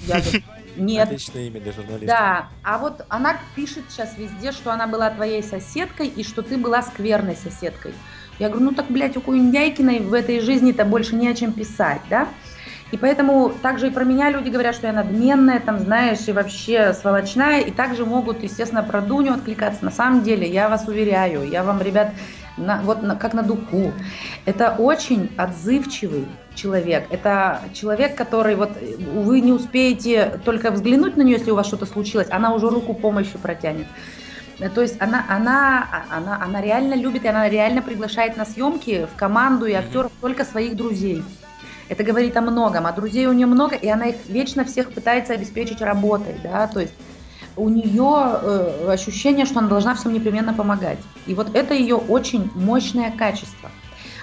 Я говорю, нет, Отличное имя для журналиста. да, а вот она пишет сейчас везде, что она была твоей соседкой и что ты была скверной соседкой. Я говорю, ну так, блядь, у Куиндяйкиной в этой жизни-то больше не о чем писать, да? И поэтому также и про меня люди говорят, что я надменная, там, знаешь, и вообще сволочная, и также могут, естественно, про Дуню откликаться. На самом деле, я вас уверяю, я вам, ребят, на- вот на- как на духу. Это очень отзывчивый человек. Это человек, который вот э, вы не успеете только взглянуть на нее, если у вас что-то случилось, она уже руку помощи протянет. Э, То есть она, она, она, она реально любит, и она реально приглашает на съемки в команду и актеров только своих друзей. Это говорит о многом, а друзей у нее много, и она их вечно всех пытается обеспечить работой, да, то есть у нее э, ощущение, что она должна всем непременно помогать. И вот это ее очень мощное качество.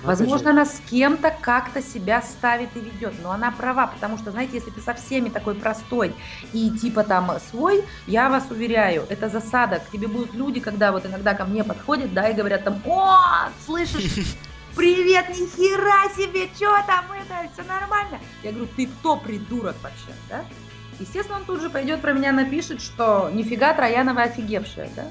Ну, Возможно, она с кем-то как-то себя ставит и ведет, но она права, потому что, знаете, если ты со всеми такой простой и типа там свой, я вас уверяю, это засада. К тебе будут люди, когда вот иногда ко мне подходят, да, и говорят там, о, слышишь, привет, нихера себе, что там это, все нормально. Я говорю, ты кто, придурок вообще, да? Естественно, он тут же пойдет про меня напишет, что нифига Троянова офигевшая, да?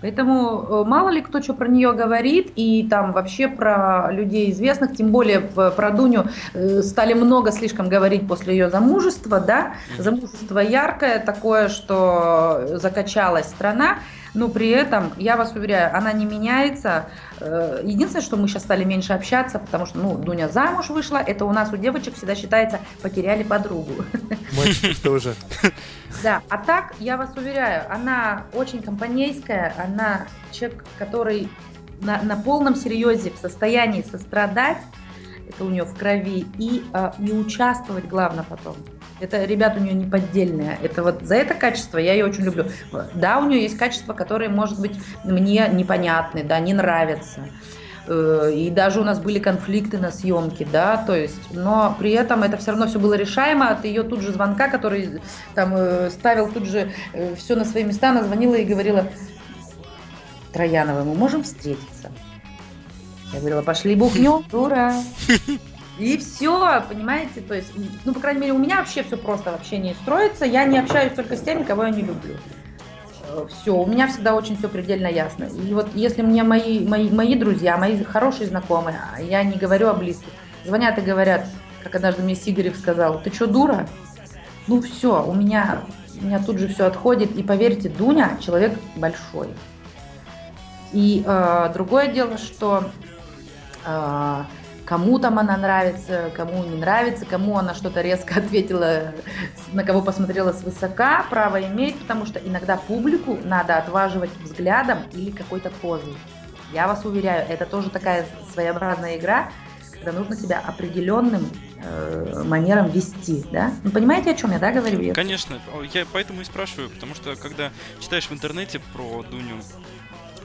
Поэтому э, мало ли кто что про нее говорит, и там вообще про людей известных, тем более про Дуню э, стали много слишком говорить после ее замужества, да, замужество яркое, такое, что закачалась страна, но при этом, я вас уверяю, она не меняется. Э, Единственное, что мы сейчас стали меньше общаться, потому что, ну, Дуня замуж вышла, это у нас у девочек всегда считается, потеряли подругу. Мальчиков тоже. Да, а так, я вас уверяю, она очень компанейская, она человек, который на, на полном серьезе в состоянии сострадать, это у нее в крови, и, э, и участвовать, главное, потом. Это, ребят, у нее неподдельное. Это вот за это качество я ее очень люблю. Да, у нее есть качества, которые, может быть, мне непонятны, да, не нравятся. Э, и даже у нас были конфликты на съемке, да, то есть, но при этом это все равно все было решаемо от ее тут же звонка, который там э, ставил тут же э, все на свои места, она звонила и говорила, Троянова, мы можем встретиться? Я говорила, пошли бухнем, дура. И все, понимаете, то есть, ну, по крайней мере, у меня вообще все просто в общении строится, я не общаюсь только с теми, кого я не люблю. Э, все, у меня всегда очень все предельно ясно. И вот если мне мои, мои, мои друзья, мои хорошие знакомые, а я не говорю о близких, звонят и говорят, как однажды мне Сигарев сказал, ты что, дура? Ну все, у меня, у меня тут же все отходит. И поверьте, Дуня человек большой. И э, другое дело, что э, кому там она нравится, кому не нравится, кому она что-то резко ответила, на кого посмотрела свысока, право имеет, потому что иногда публику надо отваживать взглядом или какой-то позой. Я вас уверяю, это тоже такая своеобразная игра, когда нужно себя определенным э, манером вести, да? Ну, понимаете, о чем я, да, говорю? Конечно, я поэтому и спрашиваю, потому что когда читаешь в интернете про Дуню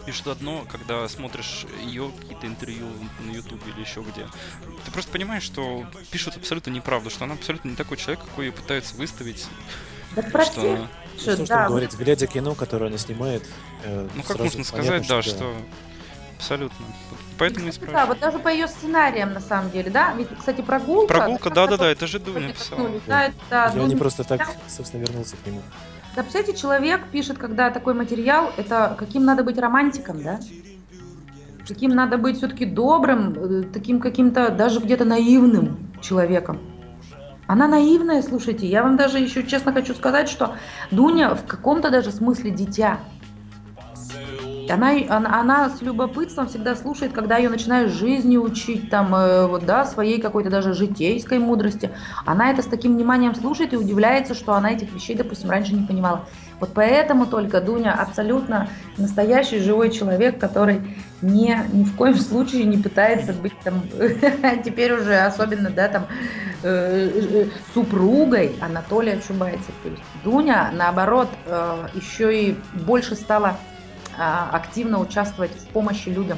пишут одно, когда смотришь ее какие-то интервью на YouTube или еще где. Ты просто понимаешь, что пишут абсолютно неправду, что она абсолютно не такой человек, какой ее пытаются выставить. Так про что... Она... Что, да, что говорить, глядя кино, которое она снимает. Э, ну как можно сказать, да, что абсолютно. Поэтому и спрашиваю. Да, вот даже по ее сценариям, на самом деле, да? Ведь, кстати, прогулка... Прогулка, да-да-да, это же Дуня писала. Да, да, Я не просто так, собственно, вернулся к нему. Да, представляете, человек пишет, когда такой материал, это каким надо быть романтиком, да? Каким надо быть все-таки добрым, э, таким каким-то даже где-то наивным человеком. Она наивная, слушайте, я вам даже еще честно хочу сказать, что Дуня в каком-то даже смысле дитя. Она, она, она с любопытством всегда слушает, когда ее начинаешь жизни учить, там, э, вот, да, своей какой-то даже житейской мудрости. Она это с таким вниманием слушает и удивляется, что она этих вещей, допустим, раньше не понимала. Вот поэтому только Дуня абсолютно настоящий живой человек, который не, ни в коем случае не пытается быть там, теперь уже особенно, да, там, э, э, супругой Анатолия Чубайса. То есть Дуня, наоборот, еще и больше стала активно участвовать в помощи людям.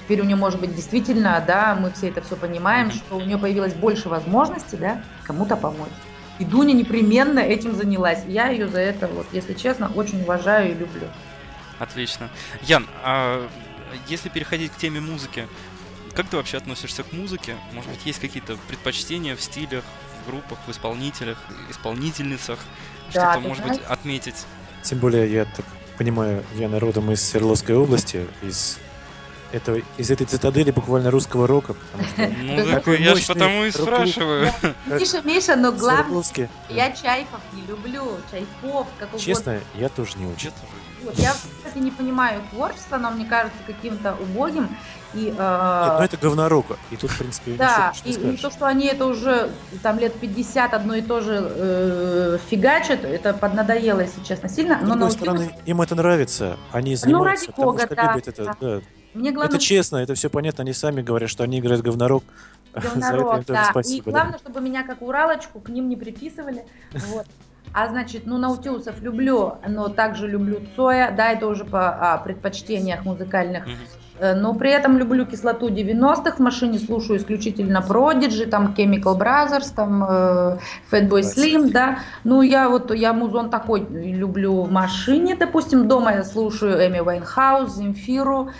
Теперь у нее, может быть, действительно, да, мы все это все понимаем, что у нее появилось больше возможностей, да, кому-то помочь. И Дуня непременно этим занялась. Я ее за это, вот, если честно, очень уважаю и люблю. Отлично. Ян, а если переходить к теме музыки, как ты вообще относишься к музыке? Может быть, есть какие-то предпочтения в стилях, в группах, в исполнителях, исполнительницах? Да, Что-то, может знаешь... быть, отметить? Тем более, я так понимаю, я народом из Свердловской области, из этого, из этой цитадели буквально русского рока. Ну, я же потому и спрашиваю. Миша, Миша, но главное, я Чайков не люблю, Чайков, как угодно. Честно, я тоже не очень. Я, кстати, не понимаю творчество, но мне кажется каким-то убогим. И, э, Нет, ну это говнорока. И тут, в принципе, Да, и, и то, что они это уже там лет 50 одно и то же э, фигачат, это поднадоело, если честно, сильно. С но другой стороны, им это нравится. Они занимаются, ну, ради бога, что да, любят это. Да. Да. Мне главное... Это честно, это все понятно. Они сами говорят, что они играют говнорок. Говнорок, да. Спасибо, и главное, да. чтобы меня как Уралочку к ним не приписывали. Вот. А значит, ну, Наутилусов люблю, но также люблю Цоя, да, это уже по а, предпочтениях музыкальных. Mm-hmm. Но при этом люблю кислоту 90-х, в машине слушаю исключительно Prodigy, там Chemical Brothers, там э, Fatboy Slim, да. Ну, я вот, я музон такой люблю в машине, допустим, дома я слушаю Эми Вайнхаус, Земфиру,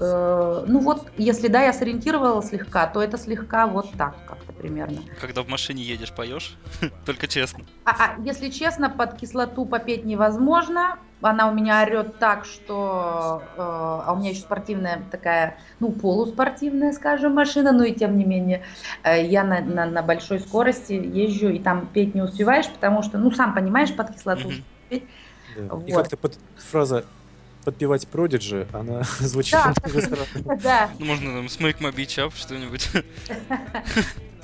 Э, ну вот, если да, я сориентировала слегка, то это слегка вот так как-то примерно. Когда в машине едешь, поешь? Только честно. А, а если честно, под кислоту попеть невозможно. Она у меня орет так, что... Э, а у меня еще спортивная такая, ну, полуспортивная, скажем, машина, но и тем не менее. Э, я на, на, на большой скорости езжу, и там петь не успеваешь, потому что, ну, сам понимаешь, под кислоту mm-hmm. петь. Да. Вот. И как-то под фраза подпевать Продиджи, она звучит да. немного странно. Да. Ну, можно там Smake My Beach Up, что-нибудь.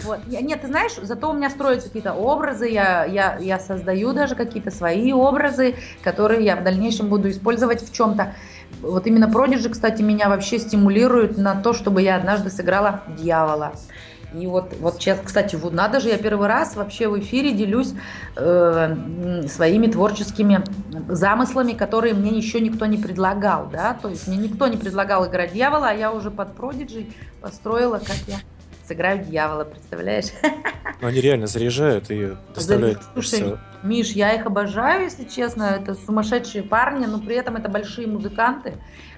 Вот. Нет, ты знаешь, зато у меня строятся какие-то образы, я, я, я создаю даже какие-то свои образы, которые я в дальнейшем буду использовать в чем-то. Вот именно Продиджи, кстати, меня вообще стимулирует на то, чтобы я однажды сыграла дьявола. И вот, вот сейчас, кстати, вот надо же, я первый раз вообще в эфире делюсь э, своими творческими замыслами, которые мне еще никто не предлагал, да, то есть мне никто не предлагал играть дьявола, а я уже под продиджей построила, как я сыграю дьявола, представляешь? Но они реально заряжают и доставляют... Слушай, все. Миш, я их обожаю, если честно, это сумасшедшие парни, но при этом это большие музыканты,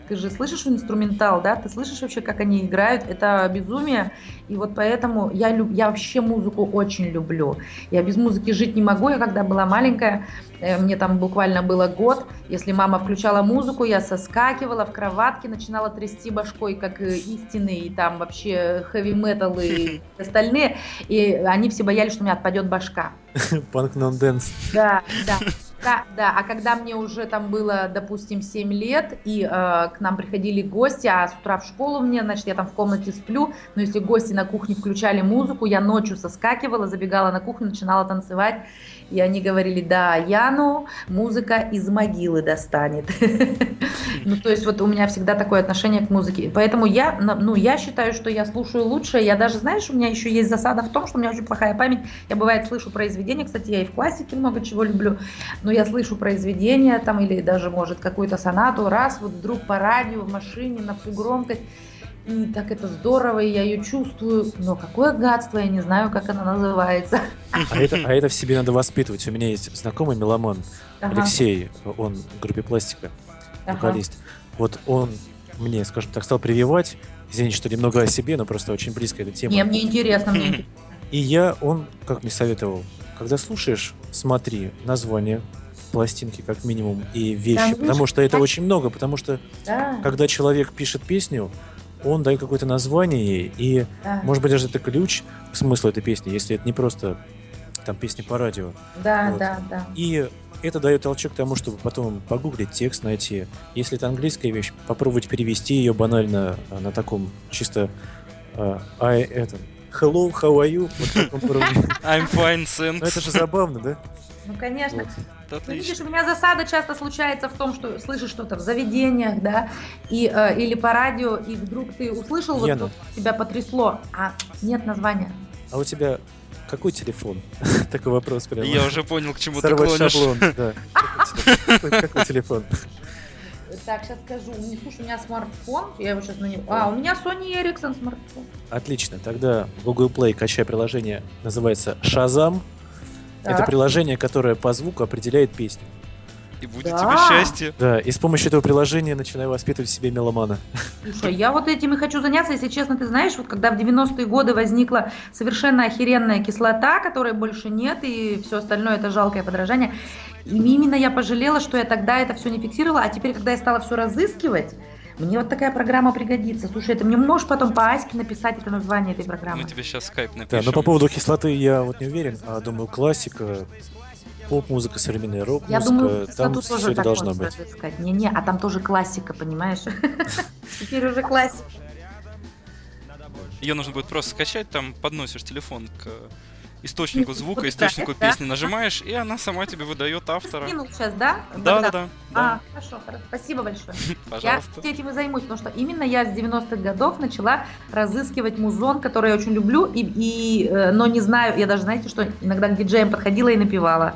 ты же слышишь инструментал, да? Ты слышишь вообще, как они играют? Это безумие. И вот поэтому я, люб... я вообще музыку очень люблю. Я без музыки жить не могу. Я когда была маленькая, э, мне там буквально было год, если мама включала музыку, я соскакивала в кроватке, начинала трясти башкой, как э, истинный, и там вообще хэви-метал и остальные. И они все боялись, что у меня отпадет башка. Punk not dead. Да, да. Да, да, а когда мне уже там было, допустим, 7 лет, и э, к нам приходили гости, а с утра в школу мне, значит, я там в комнате сплю, но если гости на кухне включали музыку, я ночью соскакивала, забегала на кухню, начинала танцевать, и они говорили, да, Яну музыка из могилы достанет. Ну, то есть вот у меня всегда такое отношение к музыке. Поэтому я, ну, я считаю, что я слушаю лучше. Я даже, знаешь, у меня еще есть засада в том, что у меня очень плохая память. Я, бывает, слышу произведения, кстати, я и в классике много чего люблю, но я слышу произведения там или даже, может, какую-то сонату, раз вот вдруг по радио, в машине, на всю громкость, и так это здорово, и я ее чувствую, но какое гадство, я не знаю, как она называется. А это, а это в себе надо воспитывать. У меня есть знакомый меломан, ага. Алексей, он в группе «Пластика», вокалист. Ага. Вот он мне, скажем так, стал прививать, извините, что немного о себе, но просто очень близко эта тема. Не, мне интересно, мне интересно. И я, он, как мне советовал, когда слушаешь, смотри название пластинки как минимум и вещи, Там потому что это очень много, потому что да. когда человек пишет песню, он дает какое-то название ей, и, да. может быть, даже это ключ к смыслу этой песни, если это не просто там песни по радио. Да, вот. да, да. И это дает толчок к тому, чтобы потом погуглить текст, найти. Если это английская вещь, попробовать перевести ее банально а, на таком чисто uh, I, это, hello, how are you? Вот I'm fine, thanks. Ну, это же забавно, да? Ну, конечно. Вот. Ну, видишь, у меня засада часто случается в том, что слышишь что-то в заведениях, да, и, э, или по радио, и вдруг ты услышал, вот что тебя потрясло, а нет названия. А у тебя какой телефон? Такой вопрос прямо. Я уже понял, к чему Сорвать ты клонишь. шаблон, да. Какой телефон? Так, сейчас скажу. Не слушай, у меня смартфон. Я его сейчас на него. А, у меня Sony Ericsson смартфон. Отлично. Тогда в Google Play качай приложение. Называется Shazam. Это приложение, которое по звуку определяет песню. И будет да. тебе счастье. Да, и с помощью этого приложения начинаю воспитывать в себе меломана. Слушай, я вот этим и хочу заняться, если честно, ты знаешь, вот когда в 90-е годы возникла совершенно охеренная кислота, которой больше нет, и все остальное это жалкое подражание, и именно я пожалела, что я тогда это все не фиксировала, а теперь, когда я стала все разыскивать, мне вот такая программа пригодится. Слушай, ты мне можешь потом по Аське написать это название этой программы? Мы тебе сейчас скайп напишем. Да, но по поводу кислоты я вот не уверен. А думаю, классика, поп-музыка, современная рок-музыка, я думаю, там тоже все это должно быть. Не-не, а там тоже классика, понимаешь? Теперь уже классика. Ее нужно будет просто скачать, там подносишь телефон к источнику звука, источнику песни нажимаешь, и она сама тебе выдает автора. Скинул сейчас, да? Да, да, да. А, хорошо, хорошо. Спасибо большое. Пожалуйста. Я этим и займусь, потому что именно я с 90-х годов начала разыскивать музон, который я очень люблю, и, и, э, но не знаю, я даже, знаете, что иногда к диджеям подходила и напевала.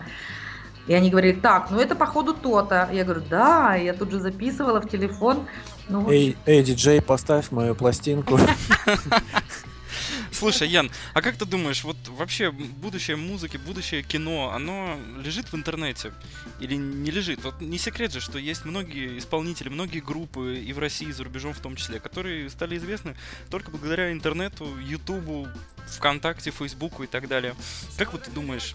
И они говорили, так, ну это походу то-то. Я говорю, да, я тут же записывала в телефон. Ну, эй, эй, диджей, поставь мою пластинку. Слушай, Ян, а как ты думаешь, вот вообще будущее музыки, будущее кино, оно лежит в интернете или не лежит? Вот не секрет же, что есть многие исполнители, многие группы и в России, и за рубежом в том числе, которые стали известны только благодаря интернету, Ютубу, ВКонтакте, Фейсбуку и так далее. Как вот ты думаешь?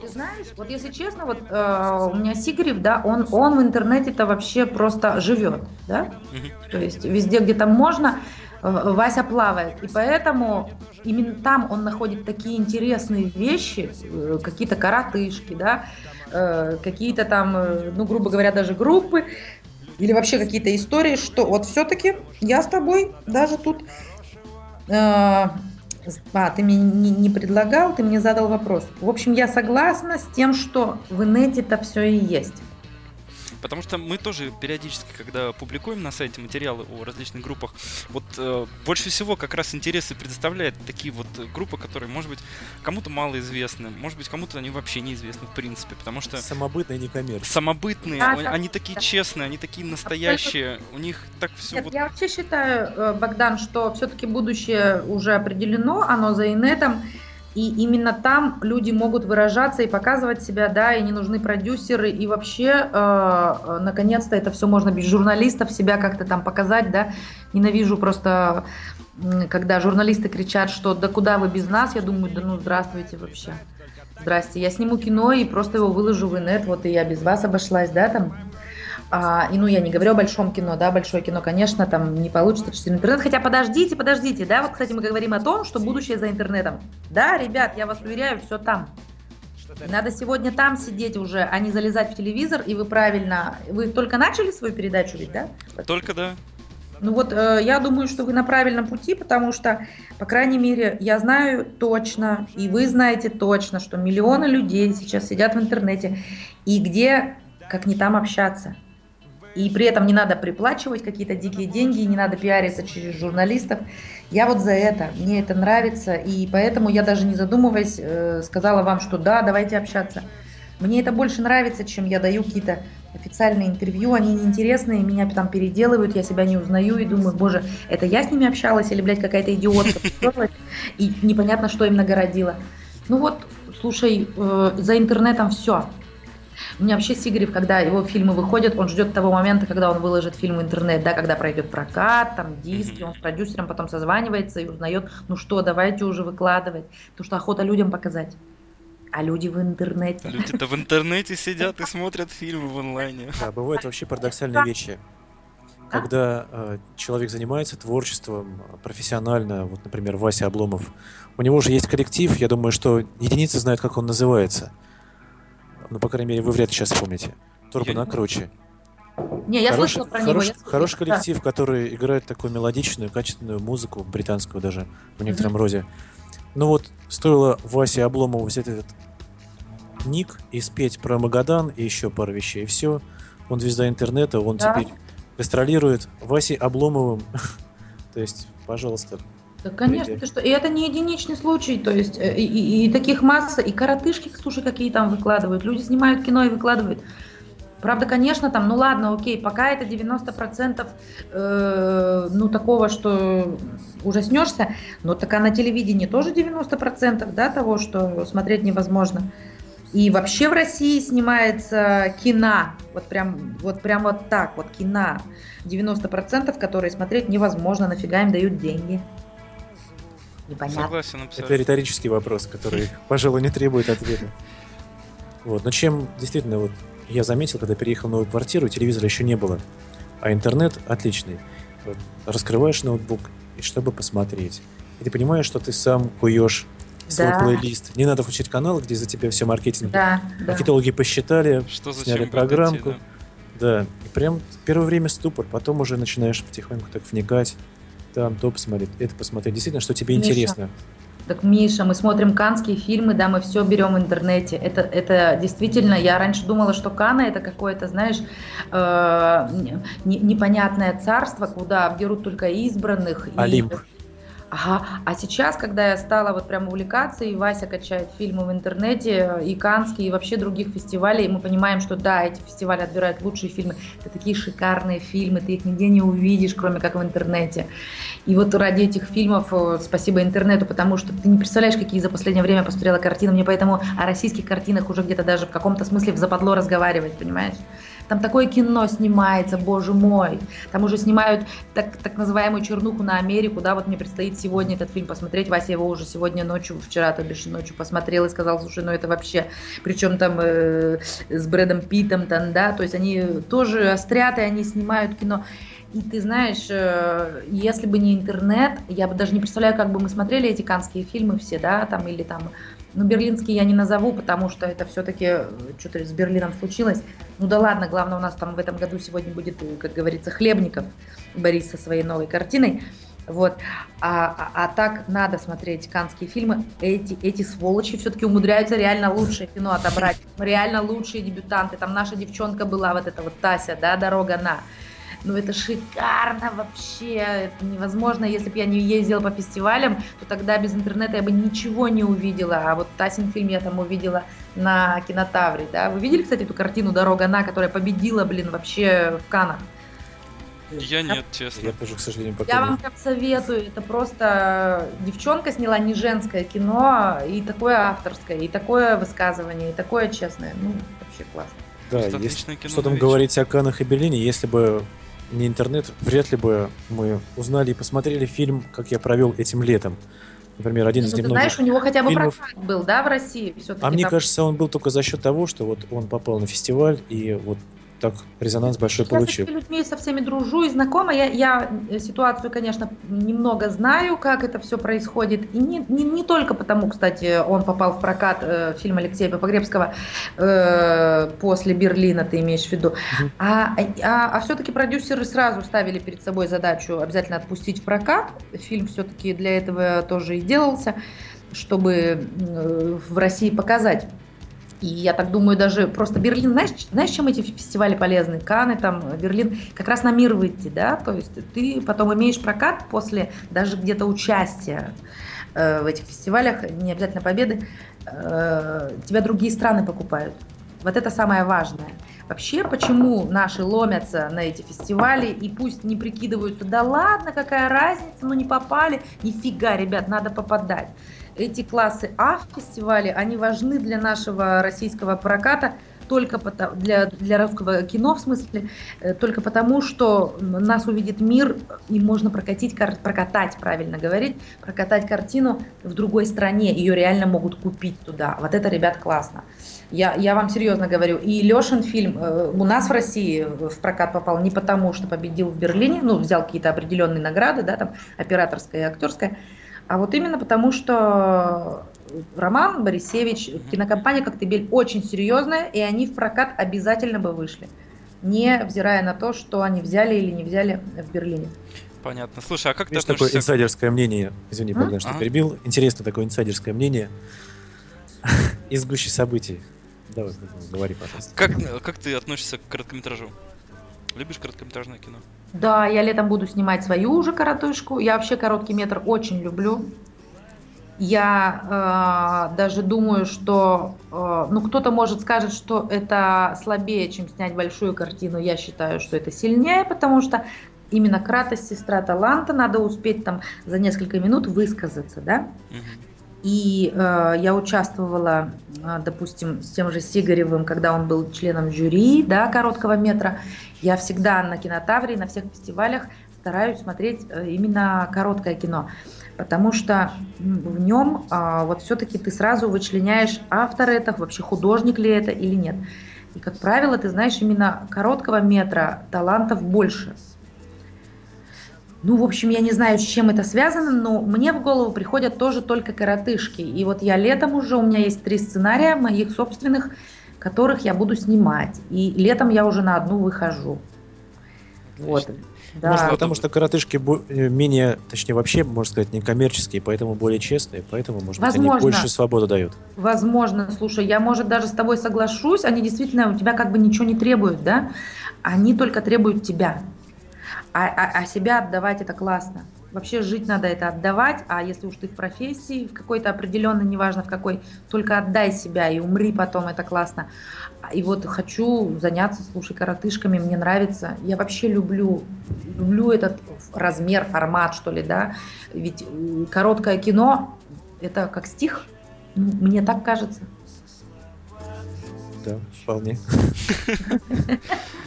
Ты знаешь, вот если честно, вот э, у меня Сигарев, да, он, он в интернете-то вообще просто живет, да? Угу. То есть везде, где там можно, Вася плавает. И поэтому именно там он находит такие интересные вещи, э, какие-то коротышки, да, э, какие-то там, э, ну, грубо говоря, даже группы, или вообще какие-то истории, что вот все-таки я с тобой даже тут... А, ты мне не, не предлагал, ты мне задал вопрос. В общем, я согласна с тем, что в инете это все и есть. Потому что мы тоже периодически, когда публикуем на сайте материалы о различных группах, вот э, больше всего как раз интересы предоставляют такие вот группы, которые, может быть, кому-то мало известны, может быть, кому-то они вообще неизвестны в принципе, потому что... Самобытные, не коммерческие. Самобытные, а, они, да, такие да. честные, они такие настоящие, у них так все Нет, вот... Я вообще считаю, э, Богдан, что все-таки будущее уже определено, оно за инетом, и именно там люди могут выражаться и показывать себя, да, и не нужны продюсеры, и вообще, э, э наконец-то, это все можно без журналистов себя как-то там показать, да. Ненавижу просто, когда журналисты кричат, что да куда вы без нас, я думаю, да ну здравствуйте вообще. Здрасте, я сниму кино и просто его выложу в инет, вот и я без вас обошлась, да, там, а, и ну я не говорю о большом кино, да, большое кино, конечно, там не получится через интернет. Хотя подождите, подождите, да, вот, кстати, мы говорим о том, что будущее за интернетом. Да, ребят, я вас уверяю, все там. Надо сегодня там сидеть уже, а не залезать в телевизор, и вы правильно... Вы только начали свою передачу ведь, да? Только да. Ну вот э, я думаю, что вы на правильном пути, потому что, по крайней мере, я знаю точно, и вы знаете точно, что миллионы людей сейчас сидят в интернете, и где, как не там общаться. И при этом не надо приплачивать какие-то дикие деньги, не надо пиариться через журналистов. Я вот за это, мне это нравится, и поэтому я даже не задумываясь э, сказала вам, что да, давайте общаться. Мне это больше нравится, чем я даю какие-то официальные интервью, они неинтересные, меня там переделывают, я себя не узнаю и думаю, боже, это я с ними общалась или, блядь, какая-то идиотка и непонятно, что им нагородило. Ну вот, слушай, э, за интернетом все. У меня вообще Сигарев, когда его фильмы выходят, он ждет того момента, когда он выложит фильм в интернет, да, когда пройдет прокат, там, диски, он с продюсером потом созванивается и узнает, ну что, давайте уже выкладывать, потому что охота людям показать. А люди в интернете. Люди-то в интернете сидят и смотрят фильмы в онлайне. Да, бывают вообще парадоксальные вещи. Когда э, человек занимается творчеством профессионально, вот, например, Вася Обломов, у него уже есть коллектив, я думаю, что единицы знают, как он называется – ну, по крайней мере, вы вряд ли сейчас помните. Турбо на круче. Не, я хороший, слышала про хорош, него. Хороший коллектив, да. который играет такую мелодичную, качественную музыку, британскую даже, в некотором mm-hmm. роде. Ну вот, стоило Васе Обломову взять этот ник и спеть про Магадан и еще пару вещей, и все. Он звезда интернета, он да. теперь гастролирует Васей Обломовым. То есть, пожалуйста, да, конечно, ты что? И это не единичный случай, то есть э, и, и, и таких масса, и коротышки, слушай, какие там выкладывают. Люди снимают кино и выкладывают. Правда, конечно, там, ну ладно, окей, пока это 90% э, ну такого, что ужаснешься, но так а на телевидении тоже 90% да, того, что смотреть невозможно. И вообще в России снимается кино, вот прям вот, прям вот так, вот кино. 90%, которые смотреть невозможно, нафига им дают деньги непонятно. Согласен абсолютно. Это риторический вопрос, который, пожалуй, не требует ответа. Вот. Но чем действительно вот я заметил, когда переехал в новую квартиру, телевизора еще не было, а интернет отличный. Вот. Раскрываешь ноутбук, и чтобы посмотреть. И ты понимаешь, что ты сам куешь свой да. плейлист. Не надо включить канал, где за тебя все маркетинг. Да, да. Маркетологи посчитали, что сняли программку. Идти, да. да. И прям первое время ступор, потом уже начинаешь потихоньку так вникать там то посмотреть, это посмотреть. Действительно, что тебе Миша, интересно. Так, Миша, мы смотрим канские фильмы, да, мы все берем в интернете. Это, это действительно, я раньше думала, что Кана это какое-то, знаешь, э, непонятное царство, куда берут только избранных. Олимп. И, Ага, а сейчас, когда я стала вот прям увлекаться, и Вася качает фильмы в интернете, и Канские, и вообще других фестивалей, мы понимаем, что да, эти фестивали отбирают лучшие фильмы. Это такие шикарные фильмы, ты их нигде не увидишь, кроме как в интернете. И вот ради этих фильмов э, спасибо интернету, потому что ты не представляешь, какие за последнее время посмотрела картины. Мне поэтому о российских картинах уже где-то даже в каком-то смысле в западло разговаривать, понимаешь? Там такое кино снимается, боже мой. Там уже снимают так, так называемую чернуху на Америку, да, вот мне предстоит сегодня этот фильм посмотреть. Вася его уже сегодня ночью, вчера, то бишь ночью посмотрел и сказал, слушай, ну это вообще, причем там э, с Брэдом Питом там, да, то есть они тоже острят, они снимают кино. И ты знаешь, э, если бы не интернет, я бы даже не представляю, как бы мы смотрели эти канские фильмы все, да, там, или там ну, берлинский я не назову, потому что это все-таки э, что-то с Берлином случилось. Ну да ладно, главное, у нас там в этом году сегодня будет, э, как говорится, Хлебников Борис со своей новой картиной. Вот. А, а, а так надо смотреть канские фильмы. Эти, эти сволочи все-таки умудряются реально лучшее кино отобрать. Реально лучшие дебютанты. Там наша девчонка была, вот эта вот Тася, да, «Дорога на». Ну это шикарно вообще, это невозможно. Если бы я не ездила по фестивалям, то тогда без интернета я бы ничего не увидела. А вот Тасин фильм я там увидела на кинотавре, да. Вы видели, кстати, эту картину «Дорога на», которая победила, блин, вообще в Канах? Я нет, честно. Я тоже, к сожалению, пока Я не- вам прям советую, это просто девчонка сняла не женское кино, и такое авторское, и такое высказывание, и такое честное. Ну, вообще классно. Да, Просто если- что там вечер. говорить о Канах и Берлине, если бы не интернет, вряд ли бы мы узнали и посмотрели фильм, как я провел этим летом. Например, один из Ну, ты немногих. знаешь, у него хотя бы фильмов. прокат был, да, в России? А мне там- кажется, он был только за счет того, что вот он попал на фестиваль и вот так резонанс большой Я с получил. этими людьми со всеми дружу и знакома. Я, я э, ситуацию, конечно, немного знаю, как это все происходит. И не, не, не только потому, кстати, он попал в прокат э, фильм Алексея Погребского э, после Берлина, ты имеешь в виду. Мгм. А, а, все-таки продюсеры сразу ставили перед собой задачу обязательно отпустить в прокат. Фильм все-таки для этого тоже и делался, чтобы э, в России показать. И я так думаю, даже просто Берлин, знаешь, знаешь, чем эти фестивали полезны? Каны, там, Берлин, как раз на мир выйти, да, то есть ты потом имеешь прокат после даже где-то участия э, в этих фестивалях, не обязательно победы, э, тебя другие страны покупают. Вот это самое важное. Вообще, почему наши ломятся на эти фестивали и пусть не прикидываются, да ладно, какая разница, ну не попали, нифига, ребят, надо попадать. Эти классы А в фестивале, они важны для нашего российского проката, только потому, для, для русского кино, в смысле, э, только потому, что нас увидит мир, и можно прокатить, кар- прокатать, правильно говорить, прокатать картину в другой стране, ее реально могут купить туда. Вот это, ребят, классно. Я, я вам серьезно говорю. И Лешин фильм э, у нас в России в прокат попал не потому, что победил в Берлине, ну, взял какие-то определенные награды, да, там, операторская и актерская, а вот именно потому, что Роман Борисевич, кинокомпания «Коктебель» очень серьезная, и они в прокат обязательно бы вышли, не взирая на то, что они взяли или не взяли в Берлине. Понятно. Слушай, а как Видишь, ты такое относишься... инсайдерское мнение, извини? Богдан, что Ага. перебил. Интересно такое инсайдерское мнение из гуще событий. Давай, Богдан, говори, пожалуйста. Как, как ты относишься к короткометражу? Любишь короткометражное кино? Да, я летом буду снимать свою уже коротышку. Я вообще короткий метр очень люблю. Я э, даже думаю, что э, ну кто-то может скажет, что это слабее, чем снять большую картину. Я считаю, что это сильнее, потому что именно кратость сестра таланта. Надо успеть там за несколько минут высказаться, да. Мгм. И э, я участвовала, э, допустим, с тем же Сигаревым, когда он был членом жюри, да, короткого метра. Я всегда на кинотавре, на всех фестивалях стараюсь смотреть э, именно короткое кино, потому что в нем а, вот все-таки ты сразу вычленяешь, автор это, вообще художник ли это или нет. И, как правило, ты знаешь, именно короткого метра талантов больше. Ну, в общем, я не знаю, с чем это связано, но мне в голову приходят тоже только коротышки. И вот я летом уже, у меня есть три сценария моих собственных, которых я буду снимать. И летом я уже на одну выхожу. Вот. Да. Может, ладно. потому что коротышки э, менее, точнее, вообще, можно сказать, не коммерческие, поэтому более честные, поэтому, может быть, они Возможно. больше свободы дают. Возможно, слушай, я, может, даже с тобой соглашусь, они действительно у тебя как бы ничего не требуют, да? Они только требуют тебя. А, а- а себя отдавать это классно. Вообще жить надо это отдавать, а если уж ты в профессии, в какой-то определенной, неважно в какой, только отдай себя и умри потом, это классно. И вот хочу заняться, слушай, коротышками, мне нравится. Я вообще люблю, люблю этот размер, формат, что ли, да. Ведь короткое кино, это как стих, ну, мне так кажется. Да, вполне.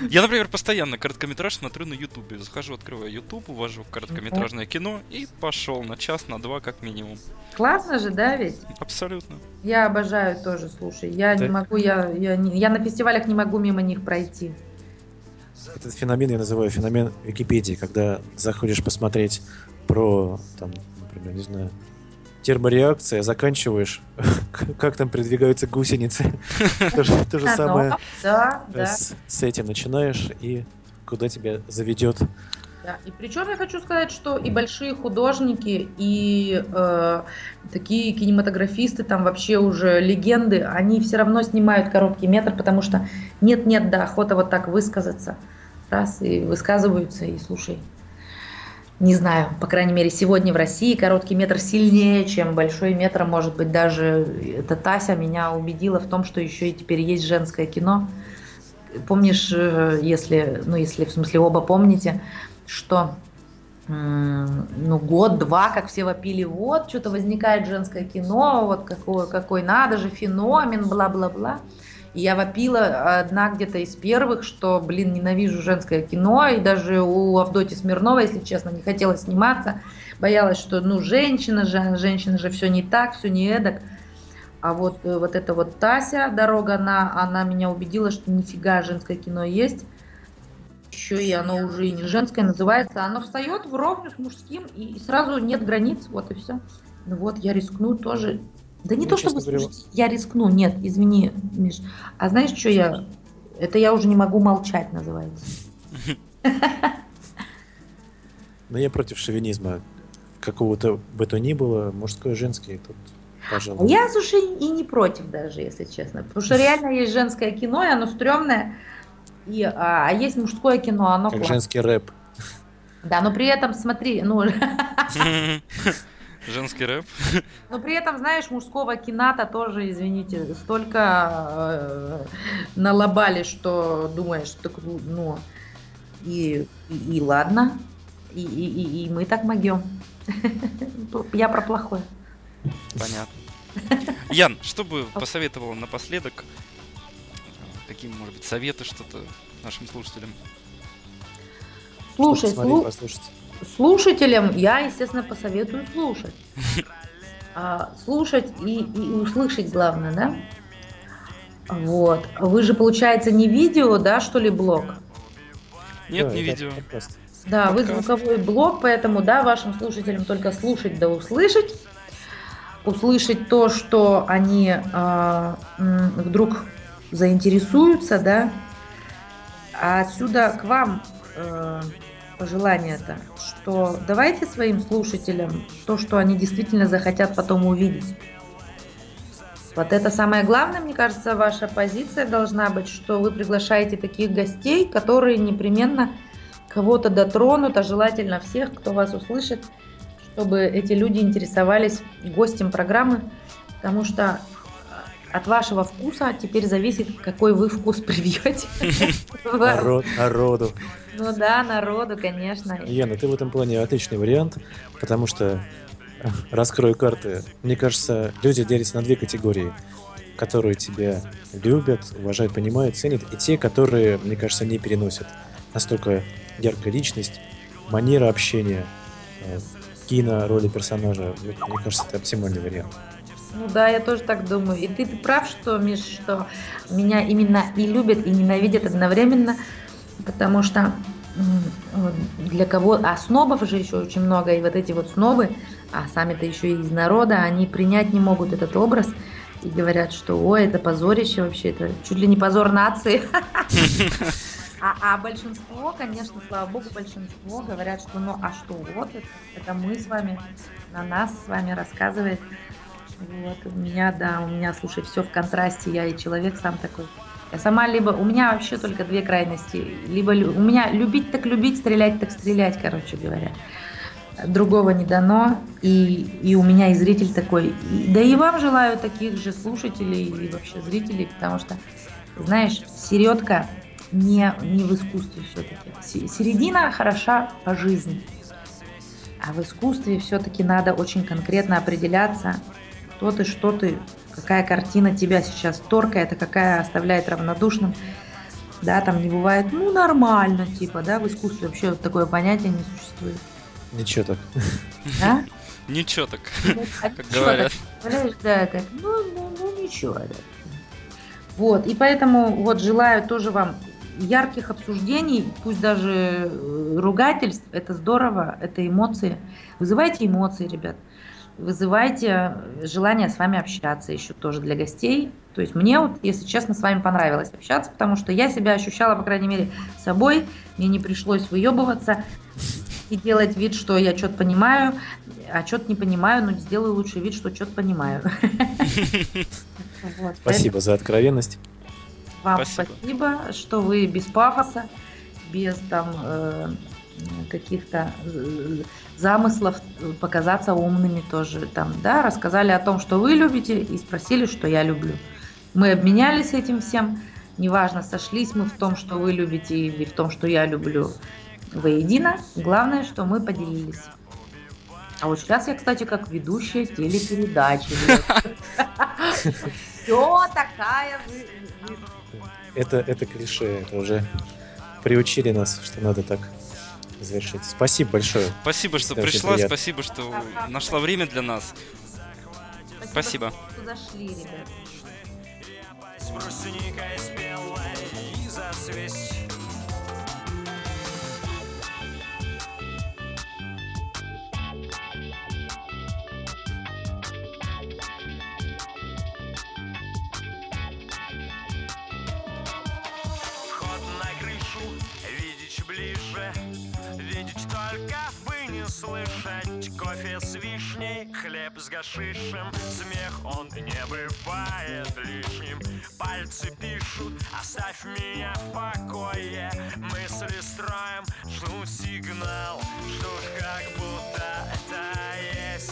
Я, например, постоянно короткометраж смотрю на Ютубе. Захожу, открываю Ютуб, увожу короткометражное кино и пошел на час, на два как минимум. Классно же, да, ведь? Абсолютно. Я обожаю тоже, слушай. Я не могу, я, я, я на фестивалях не могу мимо них пройти. Этот феномен я называю феномен Википедии, когда заходишь посмотреть про, там, например, не знаю, термореакция, заканчиваешь, как там передвигаются гусеницы. То же самое Да, да. с с этим начинаешь и куда тебя заведет Да, и причем я хочу сказать, что и большие художники, и э, такие кинематографисты, там вообще уже легенды, они все равно снимают короткий метр, потому что нет-нет, да, охота вот так высказаться. Раз, и высказываются, и слушай, не знаю, по крайней мере, сегодня в России короткий метр сильнее, чем большой метр, может быть, даже эта Тася меня убедила в том, что еще и теперь есть женское кино. Помнишь, э, если, ну, если в смысле оба помните, что ну, год-два, как все вопили, вот, что-то возникает женское кино, вот какой, какой надо же, феномен, бла-бла-бла. И я вопила одна где-то из первых, что, блин, ненавижу женское кино, и даже у Авдоти Смирновой, если честно, не хотела сниматься, боялась, что, ну, женщина же, женщина же все не так, все не эдак. А вот, э, вот эта вот Тася, дорога, она, она меня убедила, что нифига женское кино есть еще и оно уже и не женское называется, оно встает в ровню с мужским, и сразу нет границ, вот и все. Ну вот, я рискну тоже. Да не я то, чтобы говорю... я рискну, нет, извини, Миш. А знаешь, что я... Это я уже не могу молчать, называется. Но я против шовинизма. Какого-то бы то ни было, мужское, женское, тут пожалуйста. Я, слушай, и не против даже, если честно. Потому что реально есть женское кино, и оно стрёмное. И, а, а есть мужское кино, оно Как класс. женский рэп. Да, но при этом, смотри, ну... Женский рэп. Но при этом, знаешь, мужского кината тоже, извините, столько э, налобали, что думаешь, так, ну, и, и, и ладно, и, и, и, и мы так могем. Я про плохое. Понятно. Ян, что бы посоветовал напоследок какие, может быть, советы, что-то нашим слушателям? Слушай, слу... слушателям я, естественно, посоветую слушать. А, слушать и, и услышать, главное, да? Вот. Вы же, получается, не видео, да, что ли, блог? Нет, да, не видео. Да, Подкаст. вы звуковой блог, поэтому, да, вашим слушателям только слушать да услышать. Услышать то, что они э, вдруг заинтересуются, да. А отсюда к вам э, пожелание-то, что давайте своим слушателям то, что они действительно захотят потом увидеть. Вот это самое главное, мне кажется, ваша позиция должна быть, что вы приглашаете таких гостей, которые непременно кого-то дотронут, а желательно всех, кто вас услышит, чтобы эти люди интересовались гостем программы, потому что от вашего вкуса теперь зависит, какой вы вкус привьете. Народ, народу. Ну да, народу, конечно. Яна, ты в этом плане отличный вариант, потому что, раскрою карты, мне кажется, люди делятся на две категории которые тебя любят, уважают, понимают, ценят, и те, которые, мне кажется, не переносят настолько яркая личность, манера общения, э, кино, роли персонажа. Мне кажется, это оптимальный вариант. Ну да, я тоже так думаю. И ты, ты прав, что, Миш, что меня именно и любят, и ненавидят одновременно, потому что для кого... А снобов же еще очень много, и вот эти вот снобы, а сами-то еще и из народа, они принять не могут этот образ и говорят, что ой, это позорище вообще, это чуть ли не позор нации. А, а большинство, конечно, слава богу, большинство говорят, что ну а что вот это мы с вами, на нас с вами рассказывает вот, у меня, да, у меня, слушай, все в контрасте, я и человек сам такой. Я сама либо, у меня вообще только две крайности, либо у меня любить так любить, стрелять так стрелять, короче говоря. Другого не дано, и, и у меня и зритель такой. И, да и вам желаю таких же слушателей и вообще зрителей, потому что, знаешь, середка не, не в искусстве все-таки. Середина хороша по жизни. А в искусстве все-таки надо очень конкретно определяться, кто ты, что ты, какая картина тебя сейчас торкает, а какая оставляет равнодушным. Да, там не бывает, ну, нормально, типа, да, в искусстве вообще такое понятие не существует. Ничего так. А? Ничего так, ну, а как говорят. Да, так, ну, ну, ну, ничего, да. Вот, и поэтому вот желаю тоже вам ярких обсуждений, пусть даже э, ругательств, это здорово, это эмоции. Вызывайте эмоции, ребят вызывайте желание с вами общаться еще тоже для гостей. То есть мне вот, если честно, с вами понравилось общаться, потому что я себя ощущала, по крайней мере, собой, мне не пришлось выебываться. всячески делать вид, что я что-то понимаю, а что-то не понимаю, но сделаю лучший вид, что что-то понимаю. Спасибо за откровенность. Вам спасибо, что вы без пафоса, без там э, каких-то э, замыслов показаться умными тоже там, да, рассказали о том, что вы любите и спросили, что я люблю. Мы обменялись этим всем, неважно, сошлись мы в том, что вы любите или в том, что я люблю воедино. Главное, что мы поделились. А вот сейчас я, кстати, как ведущая телепередачи. Все такая Это, это клише, это уже приучили нас, что надо так завершить. Спасибо большое. Спасибо, что пришла, спасибо, что нашла время для нас. Спасибо. спасибо. Что зашли, ребят. Гашишем Смех он не бывает лишним. Пальцы пишут, оставь меня в покое. Мысли строим, жду сигнал Ждут как будто это есть